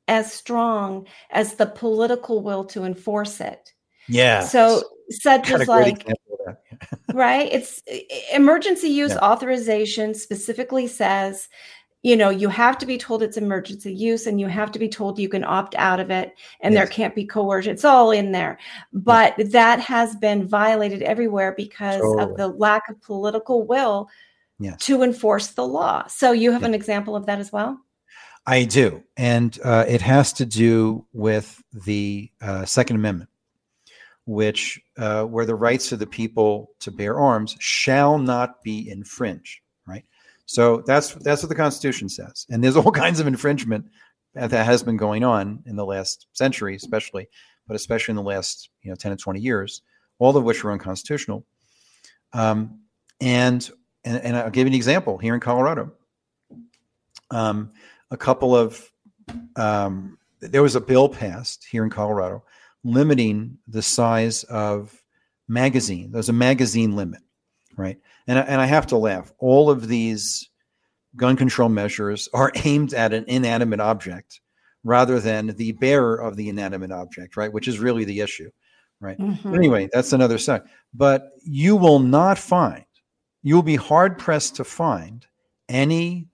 as strong as the political will to enforce it Yeah. so such as like example of that. right it's emergency use Yeah. authorization specifically says you know you have to be told it's emergency use and you have to be told you can opt out of it and there can't be coercion it's all in there but that has been violated everywhere because Totally. of the lack of political will Yes. to enforce the law so you have an example of that as well I do, and uh, it has to do with the uh, Second Amendment, which uh, where the rights of the people to bear arms shall not be infringed. Right. So that's that's what the Constitution says, and there's all kinds of infringement that has been going on in the last century, especially, but especially in the last you know ten to twenty years, all of which are unconstitutional. Um, and, and and I'll give you an example here in Colorado. Um, a couple of um, there was a bill passed here in Colorado limiting the size of magazine. There's a magazine limit, right? And I, and I have to laugh. All of these gun control measures are aimed at an inanimate object rather than the bearer of the inanimate object, right? Which is really the issue, right? Mhm. Anyway, that's another side. But you will not find, you will be hard pressed to find any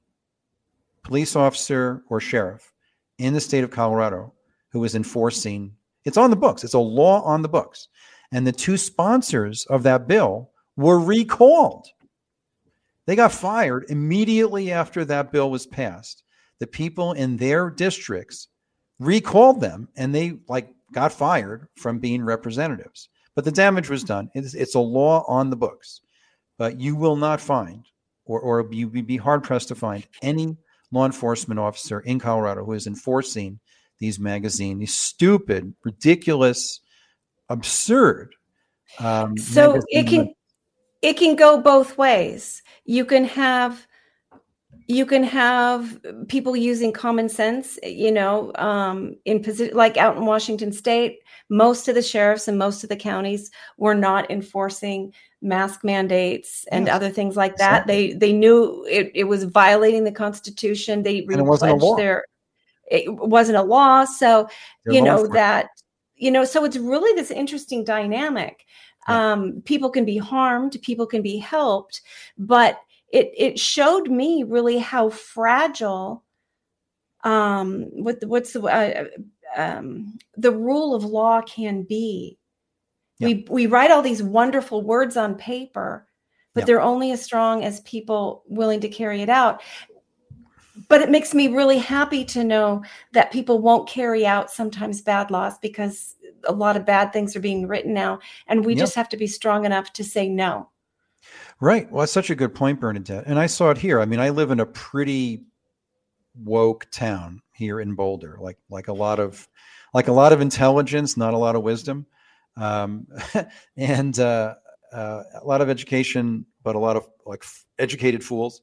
police officer or sheriff in the state of Colorado who is enforcing it's on the books. It's a law on the books. And the two sponsors of that bill were recalled. They got fired immediately after that bill was passed. The people in their districts recalled them and they like got fired from being representatives. But the damage was done. It's, it's a law on the books. But you will not find, or, or you would be hard pressed to find any law enforcement officer in Colorado who is enforcing these magazines, these stupid, ridiculous, absurd. Um, so it magazine- can it can go both ways you can have you can have people using common sense you know um, in position like out in washington state most of the sheriffs and most of the counties were not enforcing mask mandates and Yes, other things like that. They they knew it, it was violating the constitution. They And it wasn't a law. their it wasn't a law. So They're you know that you know so it's really this interesting dynamic. Yeah. um people can be harmed people can be helped but it it showed me really how fragile um what what's the uh, um the rule of law can be we we write all these wonderful words on paper but Yeah. they're only as strong as people willing to carry it out but it makes me really happy to know that people won't carry out sometimes bad laws because a lot of bad things are being written now and we just have to be strong enough to say no Right. Well, that's such a good point, Bernadette. And I saw it here. I mean, I live in a pretty woke town here in Boulder, like like a lot of like a lot of intelligence, not a lot of wisdom, um, and uh, uh, a lot of education, but a lot of like f- educated fools,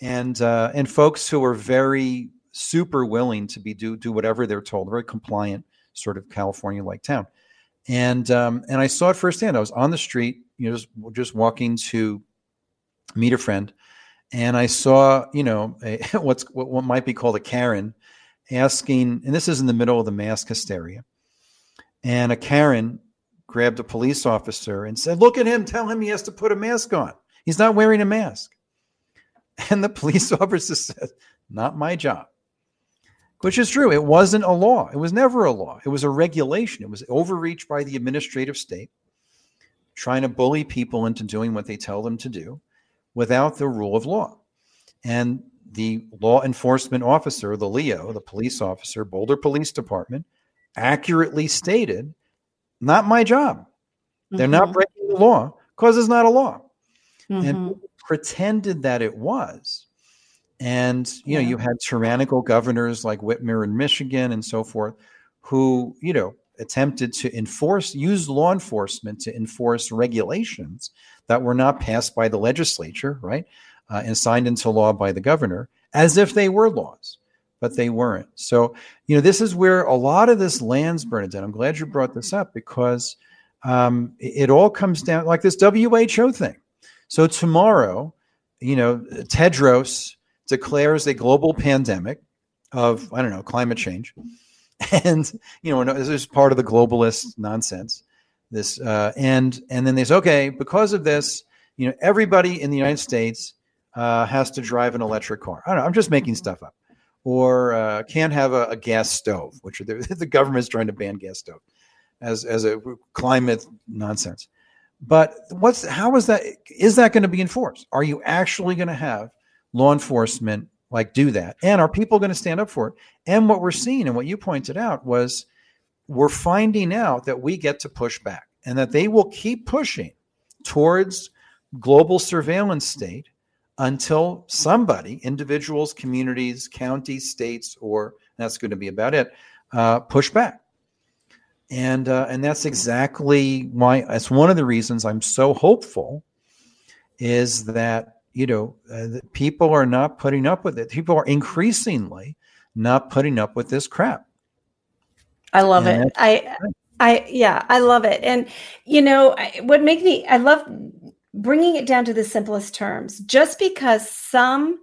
and uh, and folks who are very super willing to be do do whatever they're told. Very compliant, sort of California like town. And um, and I saw it firsthand. I was on the street, you know, just, just walking to meet a friend, and I saw, you know, a, what's what, what might be called a Karen asking, and this is in the middle of the mask hysteria, and a Karen grabbed a police officer and said, "Look at him! Tell him he has to put a mask on. He's not wearing a mask." And the police officer said, "Not my job." Which is true. It wasn't a law. It was never a law. It was a regulation. It was overreach by the administrative state, trying to bully people into doing what they tell them to do without the rule of law. And the law enforcement officer, the Leo, the police officer, Boulder Police Department, accurately stated, not my job. They're not Mhm, breaking the law because it's not a law. mhm. And pretended that it was. And you know, Yeah. you had tyrannical governors like Whitmer in Michigan and so forth, who you know attempted to enforce, use law enforcement to enforce regulations that were not passed by the legislature, right, uh, and signed into law by the governor, as if they were laws, but they weren't. So you know, this is where a lot of this lands, Bernadette. I'm glad you brought this up because um, it, it all comes down like this WHO thing. So tomorrow, you know, Tedros declares a global pandemic of I don't know climate change, and you know this is part of the globalist nonsense. This uh, and and then they say okay because of this, you know, everybody in the United States uh, has to drive an electric car. I don't know. I'm just making stuff up, or uh, can't have a, a gas stove, which the, the government's trying to ban gas stove as as a climate nonsense. But what's how is that is that going to be enforced? Are you actually going to have law enforcement like do that? And are people going to stand up for it? And what we're seeing and what you pointed out was we're finding out that we get to push back and that they will keep pushing towards global surveillance state until somebody, individuals, communities, counties, states, or that's going to be about it, uh, push back and uh, and that's exactly why that's one of the reasons I'm so hopeful is that you know uh, that people are not putting up with it. People are increasingly not putting up with this crap. I love And it. I, I, yeah, I love it. And you know, I, what makes me, I love bringing it down to the simplest terms. Just because some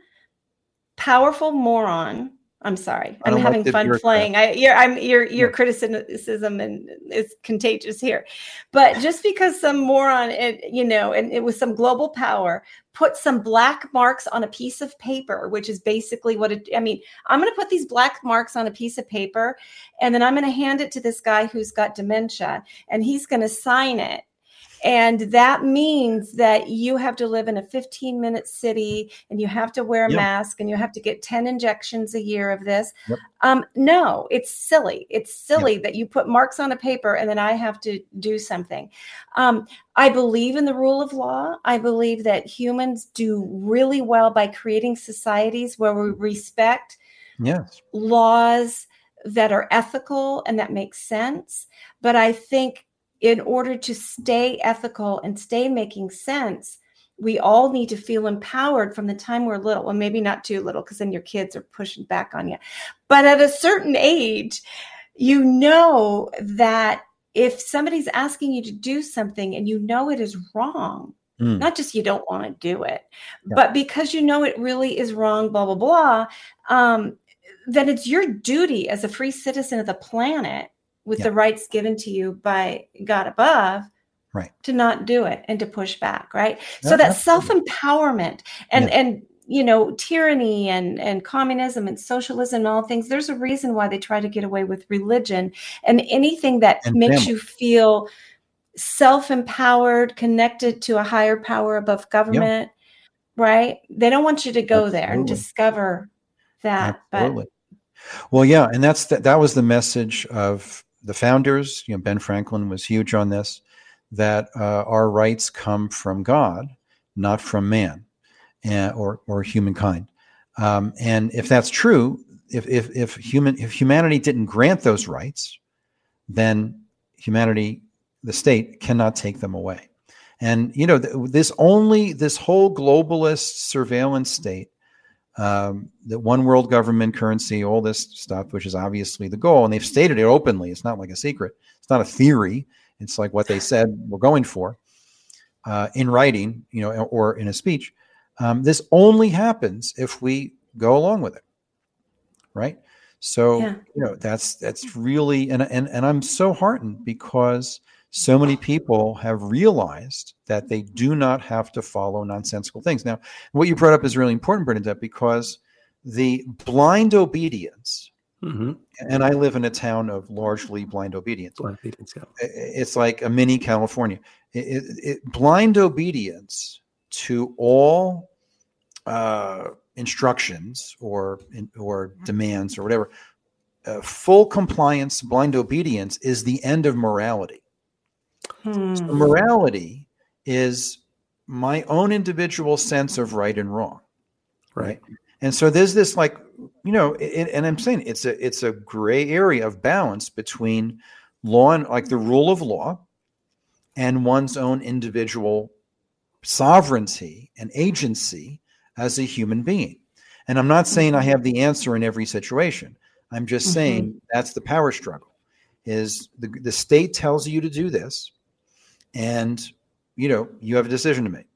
powerful moron, I'm sorry, I'm don't like having fun playing. I, your, I'm your your Yeah. criticism and is contagious here. But just because some moron, it, you know, and it was some global power put some black marks on a piece of paper, which is basically what it. I mean, I'm going to put these black marks on a piece of paper, and then I'm going to hand it to this guy who's got dementia, and he's going to sign it. And that means that you have to live in a 15 minute city and you have to wear a Yeah. mask and you have to get 10 injections a year of this. Yep. Um, no, it's silly. It's silly that you put marks on a paper and then I have to do something. Um, I believe in the rule of law. I believe that humans do really well by creating societies where we respect Yes. laws that are ethical and that make sense. But I think in order to stay ethical and stay making sense, we all need to feel empowered from the time we're little. Well, maybe not too little because then your kids are pushing back on you. But at a certain age, you know that if somebody's asking you to do something and you know it is wrong, Mm. not just you don't want to do it, Yeah. but because you know it really is wrong, blah, blah, blah, um, then it's your duty as a free citizen of the planet with Yeah. the rights given to you by God above Right. to not do it and to push back right so that absolutely. self-empowerment and Yeah. and you know tyranny and and communism and socialism and all things there's a reason why they try to get away with religion and anything that And makes you feel self-empowered connected to a higher power above government right they don't want you to go there and discover that Absolutely. Well, yeah, and that's the, that was the message of the founders. You know, Ben Franklin was huge on this. That uh, our rights come from God, not from man, and, or or humankind. Um, and if that's true, if if if human if humanity didn't grant those rights, then humanity, the state, cannot take them away. And you know, th- this only this whole globalist surveillance state um, the one world government currency, all this stuff, which is obviously the goal. And they've stated it openly. It's not like a secret. It's not a theory. It's like what they said we're going for uh, in writing, you know, or in a speech. Um, this only happens if we go along with it, right? So Yeah. you know that's that's really and and and I'm so heartened because so many people have realized that they do not have to follow nonsensical things. Now, what you brought up is really important, Bernadette, because the blind obedience, Mm-hmm. and I live in a town of largely blind obedience. Blind obedience, yeah. It's like a mini California. It, it, it- blind obedience to all uh, instructions or or demands or whatever. Uh, full compliance, blind obedience is the end of morality. Hmm. So morality is my own individual sense of right and wrong Right. and so there's this like you know it, and i'm saying it's a it's a gray area of balance between law and like the rule of law and one's own individual sovereignty and agency as a human being and i'm not saying i have the answer in every situation i'm just Mhm. saying that's the power struggle is the, the state tells you to do this and you know you have a decision to make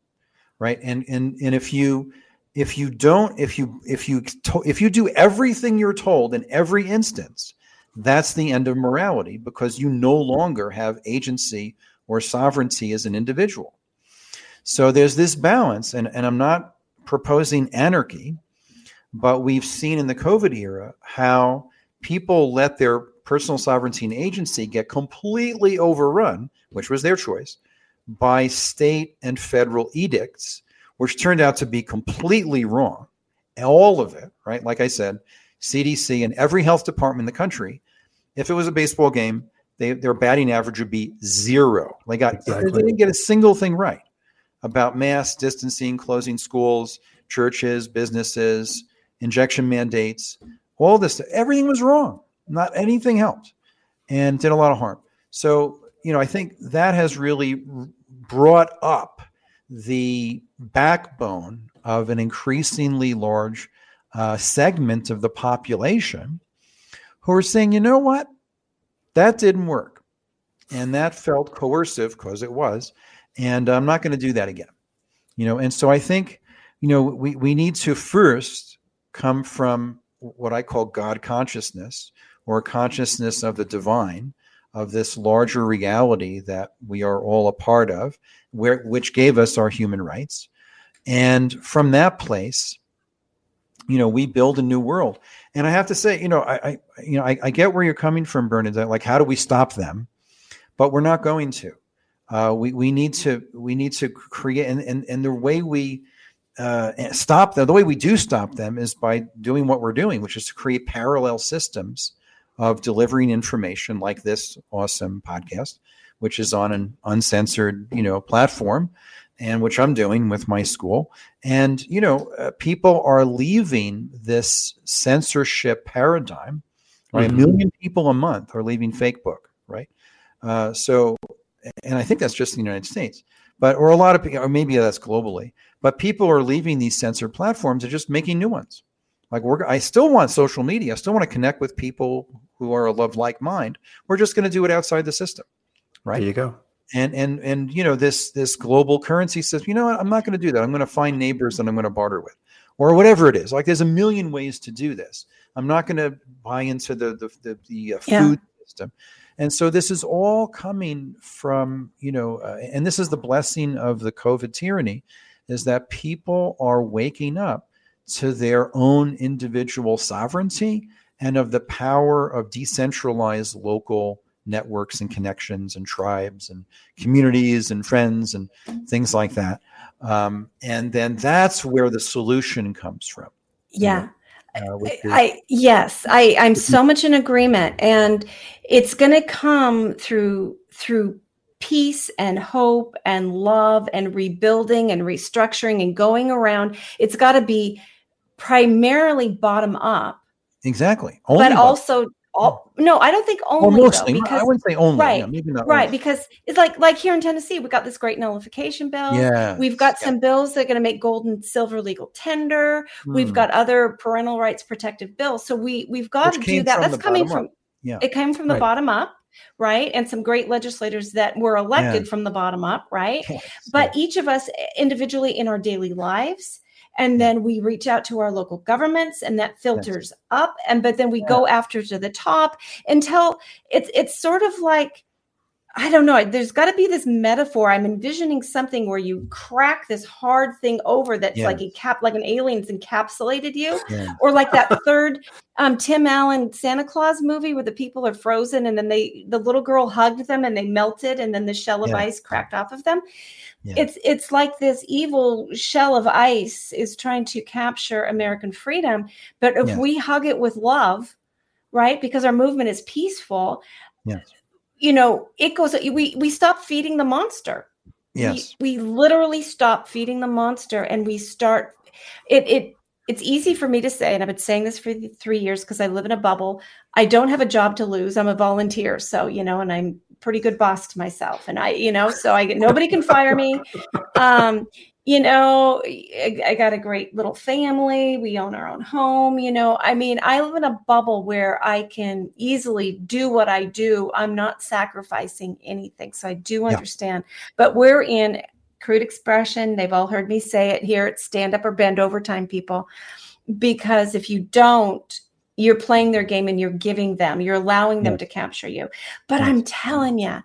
right? And and and if you if you don't if you if you to, if you do everything you're told in every instance that's the end of morality because you no longer have agency or sovereignty as an individual. So there's this balance and and i'm not proposing anarchy but we've seen in the covid era how people let their personal sovereignty and agency get completely overrun which was their choice by state and federal edicts which turned out to be completely wrong. All of it, right? Like I said, CDC and every health department in the country, if it was a baseball game, they, their batting average would be zero. They got Exactly. they didn't get a single thing right about mass distancing, closing schools, churches, businesses, injection mandates, all this. Everything was wrong. Not anything helped, and did a lot of harm. So you know, I think that has really brought up the backbone of an increasingly large uh, segment of the population who are saying, you know what, that didn't work. And that felt coercive because it was. And I'm not going to do that again. You know, and so I think, you know, we, we need to first come from what I call God consciousness or consciousness of the divine, of this larger reality that we are all a part of, where which gave us our human rights. And from that place, you know, we build a new world. And I have to say, you know, I, I you know, I, I get where you're coming from, Bernadette. Like, how do we stop them? But we're not going to. Uh, we we need to we need to create and and, and the way we uh, stop them the way we do stop them is by doing what we're doing, which is to create parallel systems of delivering information like this awesome podcast, which is on an uncensored you know platform and which I'm doing with my school. And, you know, uh, people are leaving this censorship paradigm, right? Mhm. A million people a month are leaving Facebook, right? Uh, so, and I think that's just in the United States, but, or a lot of people, or maybe that's globally, but people are leaving these censored platforms and just making new ones. Like we're, I still want social media. I still want to connect with people who are of like mind. We're just going to do it outside the system, right? There you go. and and and you know this this global currency says you know what i'm not going to do that i'm going to find neighbors that i'm going to barter with or whatever it is like there's a million ways to do this i'm not going to buy into the the the, the uh, Yeah. food system and so this is all coming from you know uh, and this is the blessing of the covid tyranny is that people are waking up to their own individual sovereignty and of the power of decentralized local networks and connections and tribes and communities and friends and things like that. Um, and then that's where the solution comes from. Yeah. Uh, which I yes, I I'm so much in agreement, and it's going to come through through peace and hope and love and rebuilding and restructuring and going around. It's got to be primarily bottom up, exactly. Only but also all, no, I don't think well, only mostly. though, I wouldn't say only. right, yeah, maybe not. right only. because it's like like here in Tennessee, we got this great nullification bill. Yeah. We've got some bills that are going to make gold and silver legal tender. We've Hmm. got other parental rights protective bills. So we we've got Which to do that. That's coming from up. Yeah. it came from the Right. bottom up, right? And some great legislators that were elected from the bottom up, right? Yes, But yeah. each of us individually in our daily lives. And then we reach out to our local governments and that filters up. And but then we go after to the top until it's it's sort of like I don't know. There's got to be this metaphor. I'm envisioning something where you crack this hard thing over that's like a cap, like an alien's encapsulated you, Yeah. or like that third um, Tim Allen Santa Claus movie where the people are frozen and then they the little girl hugged them and they melted and then the shell of Yeah. ice cracked off of them. Yeah. It's it's like this evil shell of ice is trying to capture American freedom, but if Yes. we hug it with love, right? Because our movement is peaceful, Yes. You know, it goes. We we stop feeding the monster. Yes. We, we literally stop feeding the monster, and we start. It it it's easy for me to say, and I've been saying this for three years because I live in a bubble. I don't have a job to lose. I'm a volunteer, so you know, and I'm pretty good boss to myself, and I, you know, so I get nobody can fire me. Um, you know, I, I got a great little family. We own our own home. You know, I mean, I live in a bubble where I can easily do what I do. I'm not sacrificing anything. So I do Yeah. understand. But we're in crude expression. They've all heard me say it here. It's stand up or bend over time, people. Because if you don't, you're playing their game and you're giving them, you're allowing them to capture you. But. I'm telling you,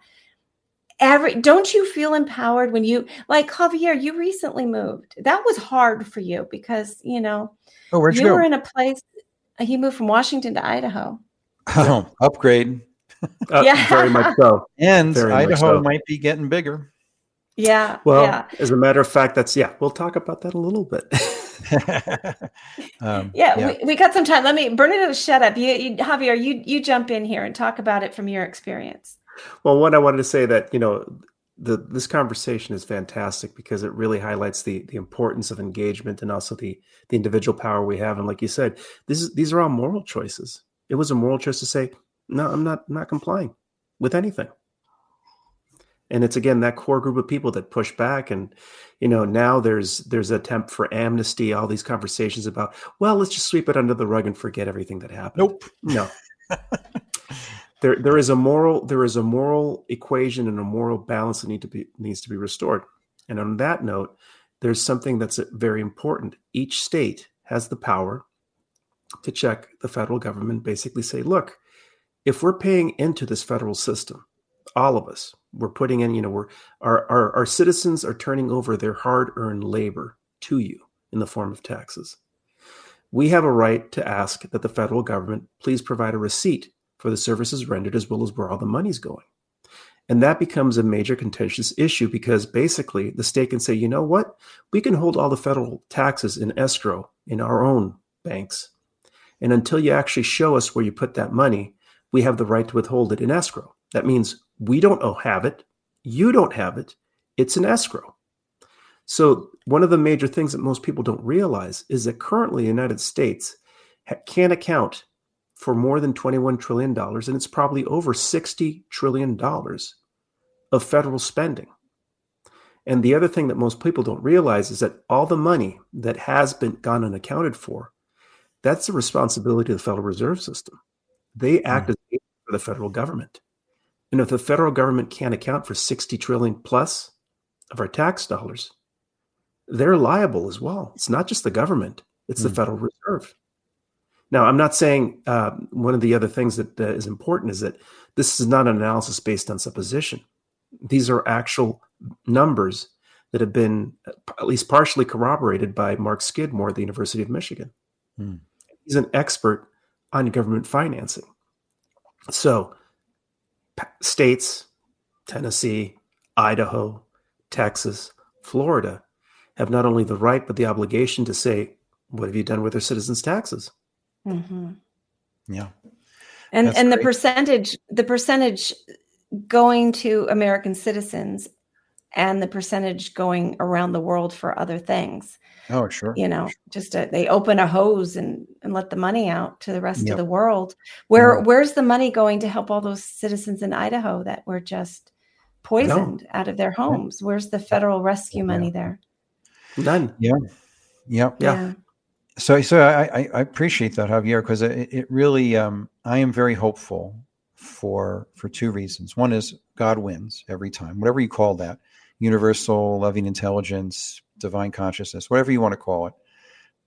every don't you feel empowered when you like Javier, you recently moved. That was hard for you because you know Oh, where'd you, you go? were in a place he moved from Washington to Idaho. oh, upgrade. Uh, Yeah. Very much so. And Very Idaho so. might be getting bigger. Yeah. Well, yeah. as a matter of fact, that's yeah. We'll talk about that a little bit. um, Yeah, We, we got some time. Let me Bernadette, shut up. You, you Javier, you you jump in here and talk about it from your experience. Well, one, I wanted to say that you know the this conversation is fantastic because it really highlights the the importance of engagement and also the the individual power we have. And like you said, this is these are all moral choices. It was a moral choice to say, no, I'm not not complying with anything. And it's again that core group of people that push back, and you know now there's there's an attempt for amnesty. All these conversations about, well, let's just sweep it under the rug and forget everything that happened. Nope. No. there there is a moral there is a moral equation and a moral balance that need to be needs to be restored. And on that note, there's something that's very important. Each state has the power to check the federal government, basically say, look, if we're paying into this federal system, all of us, we're putting in, you know, we're our our, our citizens are turning over their hard-earned labor to you in the form of taxes we have a right to ask that the federal government please provide a receipt for the services rendered as well as where all the money's going. And that becomes a major contentious issue because basically the state can say, you know what? We can hold all the federal taxes in escrow in our own banks. And until you actually show us where you put that money, we have the right to withhold it in escrow. That means we don't have it, you don't have it, it's an escrow. So, one of the major things that most people don't realize is that currently the United States can't account for more than $21 trillion, and it's probably over $60 trillion of federal spending. And the other thing that most people don't realize is that all the money that has been gone unaccounted for, that's the responsibility of the Federal Reserve System. They act mm. as for the federal government. And if the federal government can't account for 60 trillion plus of our tax dollars, they're liable as well. It's not just the government, it's mm. the Federal Reserve. Now, I'm not saying uh, one of the other things that uh, is important is that this is not an analysis based on supposition. These are actual numbers that have been uh, at least partially corroborated by Mark Skidmore at the University of Michigan. Hmm. He's an expert on government financing. So, states, Tennessee, Idaho, Texas, Florida have not only the right but the obligation to say, What have you done with their citizens' taxes? Mm-hmm. Yeah. And That's and great. the percentage the percentage going to American citizens and the percentage going around the world for other things. Oh, sure. You know, just a, they open a hose and, and let the money out to the rest Yep. of the world. Where Yeah. where's the money going to help all those citizens in Idaho that were just poisoned out of their homes? Where's the federal rescue money there? None. Yeah. Yeah. Yeah. So, so I, I, appreciate that, Javier, because it, it really, um, I am very hopeful for for two reasons. One is God wins every time, whatever you call that, universal, loving intelligence, divine consciousness, whatever you want to call it,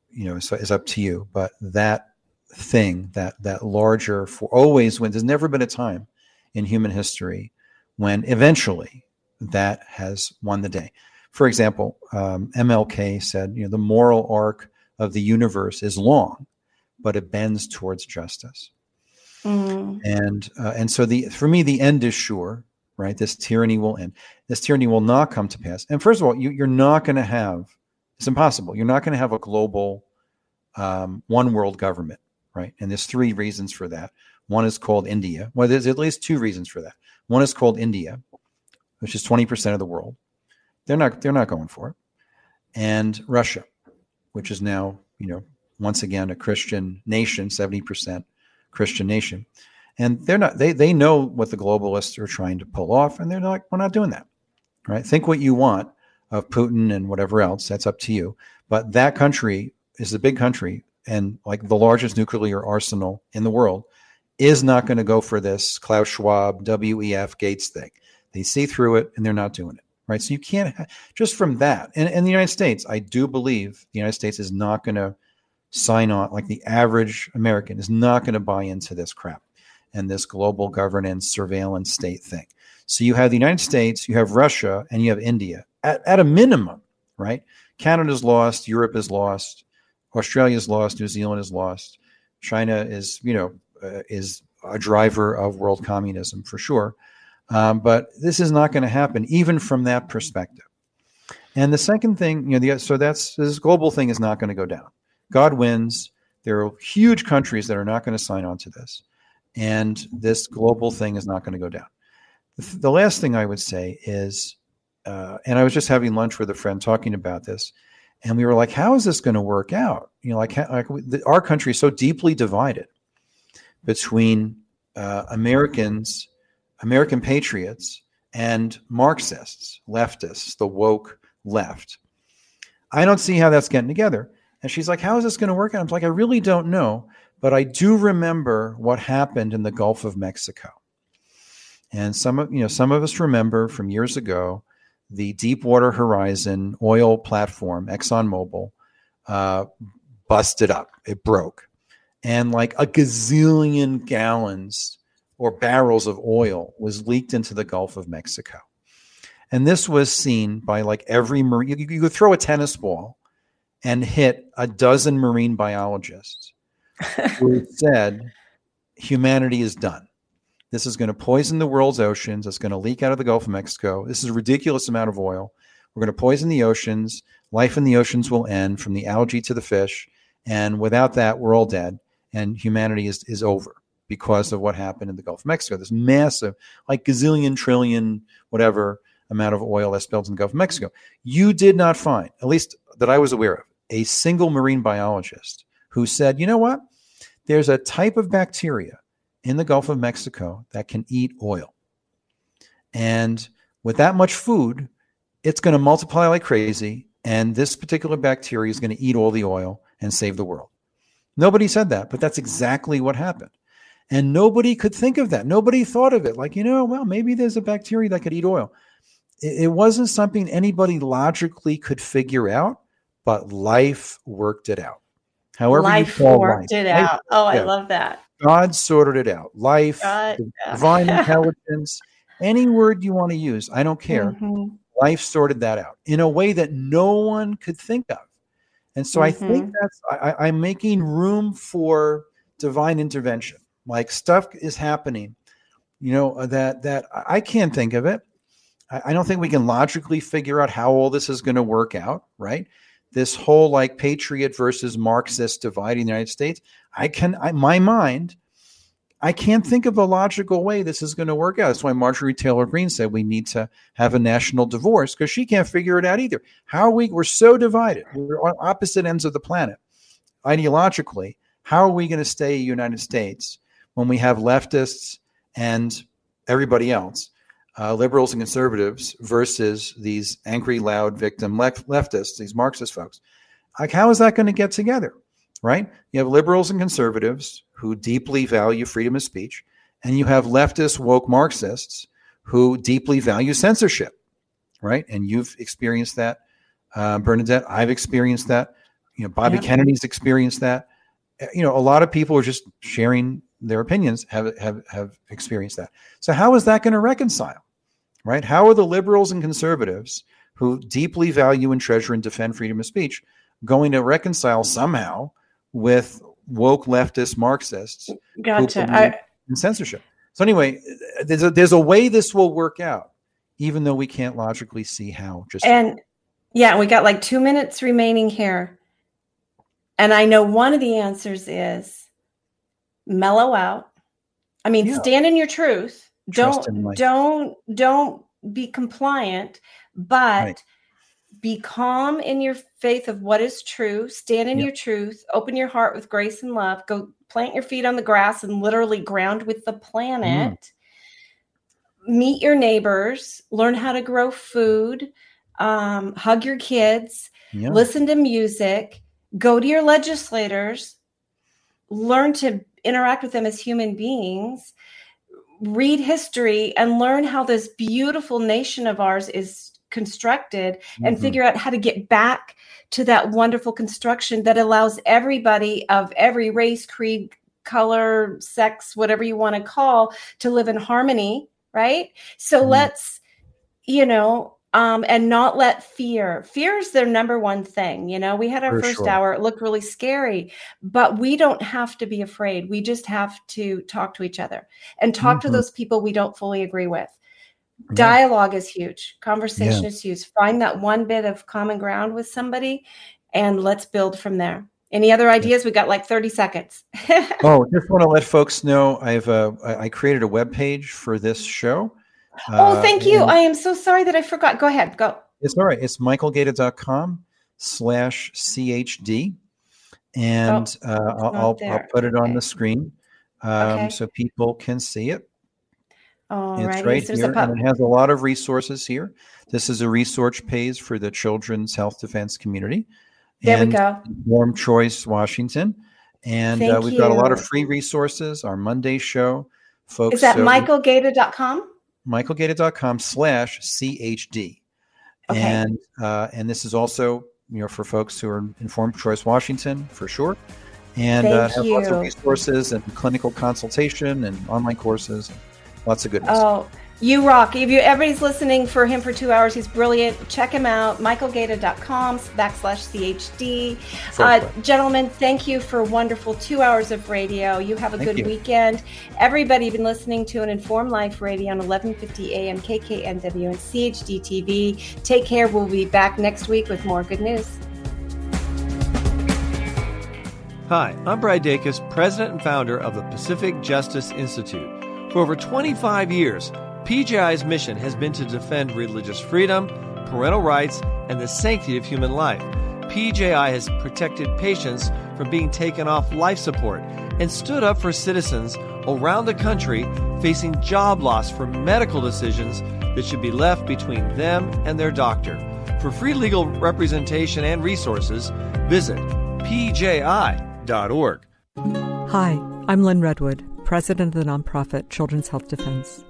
you know, is, is up to you. But that thing, that that larger, for always wins. There's never been a time in human history when eventually that has won the day. For example, um, MLK said, you know, the moral arc of the universe is long, but it bends towards justice. Mm. And uh, and so the for me the end is sure, right? This tyranny will end. This tyranny will not come to pass. And first of all, you, you're not going to have it's impossible. You're not going to have a global um, one world government, right? And there's three reasons for that. One is called India. Well, there's at least two reasons for that. One is called India, which is 20% of the world. They're not they're not going for it. And Russia, which is now, you know, once again a Christian nation, 70% Christian nation. And they're not they they know what the globalists are trying to pull off and they're not we're not doing that. Right? Think what you want of Putin and whatever else, that's up to you. But that country is a big country and like the largest nuclear arsenal in the world is not going to go for this Klaus Schwab, WEF Gates thing. They see through it and they're not doing it. Right. So you can't ha- just from that. And in the United States, I do believe the United States is not going to sign on, like the average American is not going to buy into this crap and this global governance surveillance state thing. So you have the United States, you have Russia, and you have India at, at a minimum, right? Canada's lost, Europe is lost, Australia's lost, New Zealand is lost, China is, you know, uh, is a driver of world communism for sure. Um, but this is not going to happen, even from that perspective. And the second thing, you know, the, so that's this global thing is not going to go down. God wins. There are huge countries that are not going to sign on to this, and this global thing is not going to go down. The, the last thing I would say is, uh, and I was just having lunch with a friend talking about this, and we were like, "How is this going to work out?" You know, like, how, like the, our country is so deeply divided between uh, Americans, American patriots, and Marxists, leftists, the woke left. I don't see how that's getting together. And she's like, How is this going to work out? I'm like, I really don't know. But I do remember what happened in the Gulf of Mexico. And some of you know, some of us remember from years ago the Deepwater Horizon oil platform, ExxonMobil, uh, busted up. It broke. And like a gazillion gallons or barrels of oil was leaked into the Gulf of Mexico. And this was seen by like every marine. You, you could throw a tennis ball and hit a dozen marine biologists who said humanity is done. This is going to poison the world's oceans. It's going to leak out of the Gulf of Mexico. This is a ridiculous amount of oil. We're going to poison the oceans. Life in the oceans will end from the algae to the fish. And without that, we're all dead. And humanity is, is over because of what happened in the Gulf of Mexico. This massive, like gazillion, trillion, whatever amount of oil that spilled in the Gulf of Mexico. You did not find, at least that I was aware of, a single marine biologist who said, you know what? There's a type of bacteria in the Gulf of Mexico that can eat oil. And with that much food, it's going to multiply like crazy. And this particular bacteria is going to eat all the oil and save the world. Nobody said that, but that's exactly what happened. And nobody could think of that. Nobody thought of it like, you know, well, maybe there's a bacteria that could eat oil. It, it wasn't something anybody logically could figure out, but life worked it out. However, life worked life. it Life- out. Oh, I love that. God sorted it out. Life, God, divine intelligence, any word you want to use, I don't care. Mhm. Life sorted that out in a way that no one could think of. And so I think Mhm. that's, I- I'm making room for divine intervention. Like stuff is happening, you know, uh, that, that I can't think of it. I, I don't think we can logically figure out how all this is going to work out, right? This whole like patriot versus Marxist divide in the United States. I can, I, my mind, I can't think of a logical way this is going to work out. That's why Marjorie Taylor Greene said we need to have a national divorce because she can't figure it out either. How we? We're so divided. We're on opposite ends of the planet ideologically. How are we going to stay United States when we have leftists and everybody else, uh, liberals and conservatives, versus these angry, loud victim left- leftists, these Marxist folks? Like, how is that going to get together? Right? You have liberals and conservatives who deeply value freedom of speech, and you have leftist woke Marxists who deeply value censorship. Right? And you've experienced that, uh, Bernadette. I've experienced that. You know, Bobby Yep. Kennedy's experienced that. Uh, You know, a lot of people are just sharing their opinions have have have experienced that. So how is that going to reconcile? Right? How are the liberals and conservatives who deeply value and treasure and defend freedom of speech going to reconcile somehow with woke leftist Marxists Gotcha. I, and censorship? So anyway, there's a there's a way this will work out, even though we can't logically see how. Just and yeah, we got like two minutes remaining here. And I know one of the answers is mellow out. I mean, Yeah. stand in your truth. Trust Don't don't don't be compliant, but Right. be calm in your faith of what is true. Stand in Yep. your truth. Open your heart with grace and love. Go plant your feet on the grass and literally ground with the planet. Meet your neighbors. Learn how to grow food. Um, hug your kids yeah. listen to music, go to your legislators, learn to interact with them as human beings, read history, and learn how this beautiful nation of ours is constructed and Mhm. figure out how to get back to that wonderful construction that allows everybody of every race, creed, color, sex, whatever you want to call, to live in harmony, right? So Mhm. let's, you know, um, and not let fear. Fear is their number one thing. You know, we had our For first sure. hour, it looked really scary, but we don't have to be afraid. We just have to talk to each other and talk to Mhm. those people we don't fully agree with. Yeah. Dialogue is huge. Conversation Yeah. is huge. Find that one bit of common ground with somebody and let's build from there. Any other ideas? We got like 30 seconds. Oh, just want to let folks know I've uh, I I created a web page for this show. Oh, Uh, thank you. and I am so sorry that I forgot. Go ahead. Go. It's all right. It's michaelgaeta.com slash CHD. And uh, I'll, Oh, not I'll, I'll put it on Okay. the screen um, Okay. so people can see it. All It's right. right here, and it has a lot of resources here. This is a resource page for the Children's Health Defense Community. there we go. Informed Choice, Washington. And uh, we've got a lot of free resources. Our Monday show, folks. Is that so- michaelgator.com? michaelgaeta.com slash CHD. Okay. And uh, and this is also you know for folks who are informed choice Washington for sure. And uh, have lots of resources and clinical consultation and online courses and lots of goodness. Oh, You rock. If you everybody's listening for him for two hours, he's brilliant. Check him out, michaelgaeta.com backslash CHD. Uh, gentlemen, thank you for wonderful two hours of radio. You have a Thank good you. weekend. Everybody been listening to an Informed Life Radio on 1150 AM KKNW and CHD TV. Take care. We'll be back next week with more good news. Hi, I'm Brad Dacus, president and founder of the Pacific Justice Institute. For over 25 years, PJI's mission has been to defend religious freedom, parental rights, and the sanctity of human life. PJI has protected patients from being taken off life support and stood up for citizens around the country facing job loss for medical decisions that should be left between them and their doctor. For free legal representation and resources, visit pji.org. Hi, I'm Lyn Redwood, president of the nonprofit Children's Health Defense.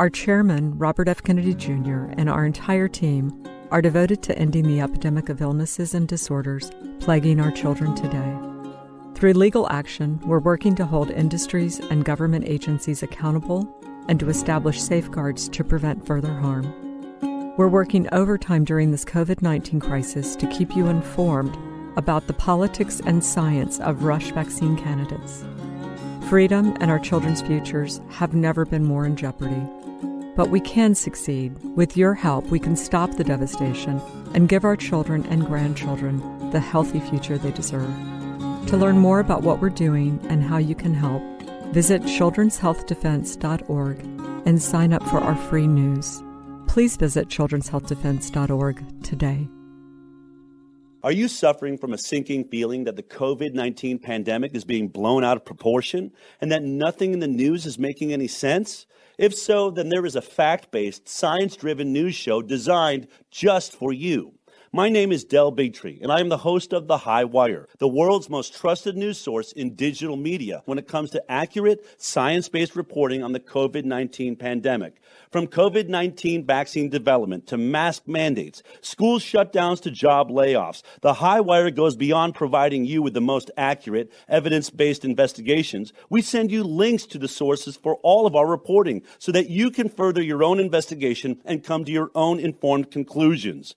Our chairman, Robert F. Kennedy Jr., and our entire team are devoted to ending the epidemic of illnesses and disorders plaguing our children today. Through legal action, we're working to hold industries and government agencies accountable and to establish safeguards to prevent further harm. We're working overtime during this COVID 19 crisis to keep you informed about the politics and science of rush vaccine candidates. Freedom and our children's futures have never been more in jeopardy. But we can succeed. With your help, we can stop the devastation and give our children and grandchildren the healthy future they deserve. To learn more about what we're doing and how you can help, visit children'shealthdefense.org and sign up for our free news. Please visit children'shealthdefense.org today. Are you suffering from a sinking feeling that the COVID 19 pandemic is being blown out of proportion and that nothing in the news is making any sense? If so, then there is a fact based, science driven news show designed just for you. My name is Del Bigtree, and I am the host of The High Wire, the world's most trusted news source in digital media when it comes to accurate, science based reporting on the COVID 19 pandemic. From COVID 19 vaccine development to mask mandates, school shutdowns to job layoffs, The High Wire goes beyond providing you with the most accurate, evidence based investigations. We send you links to the sources for all of our reporting so that you can further your own investigation and come to your own informed conclusions.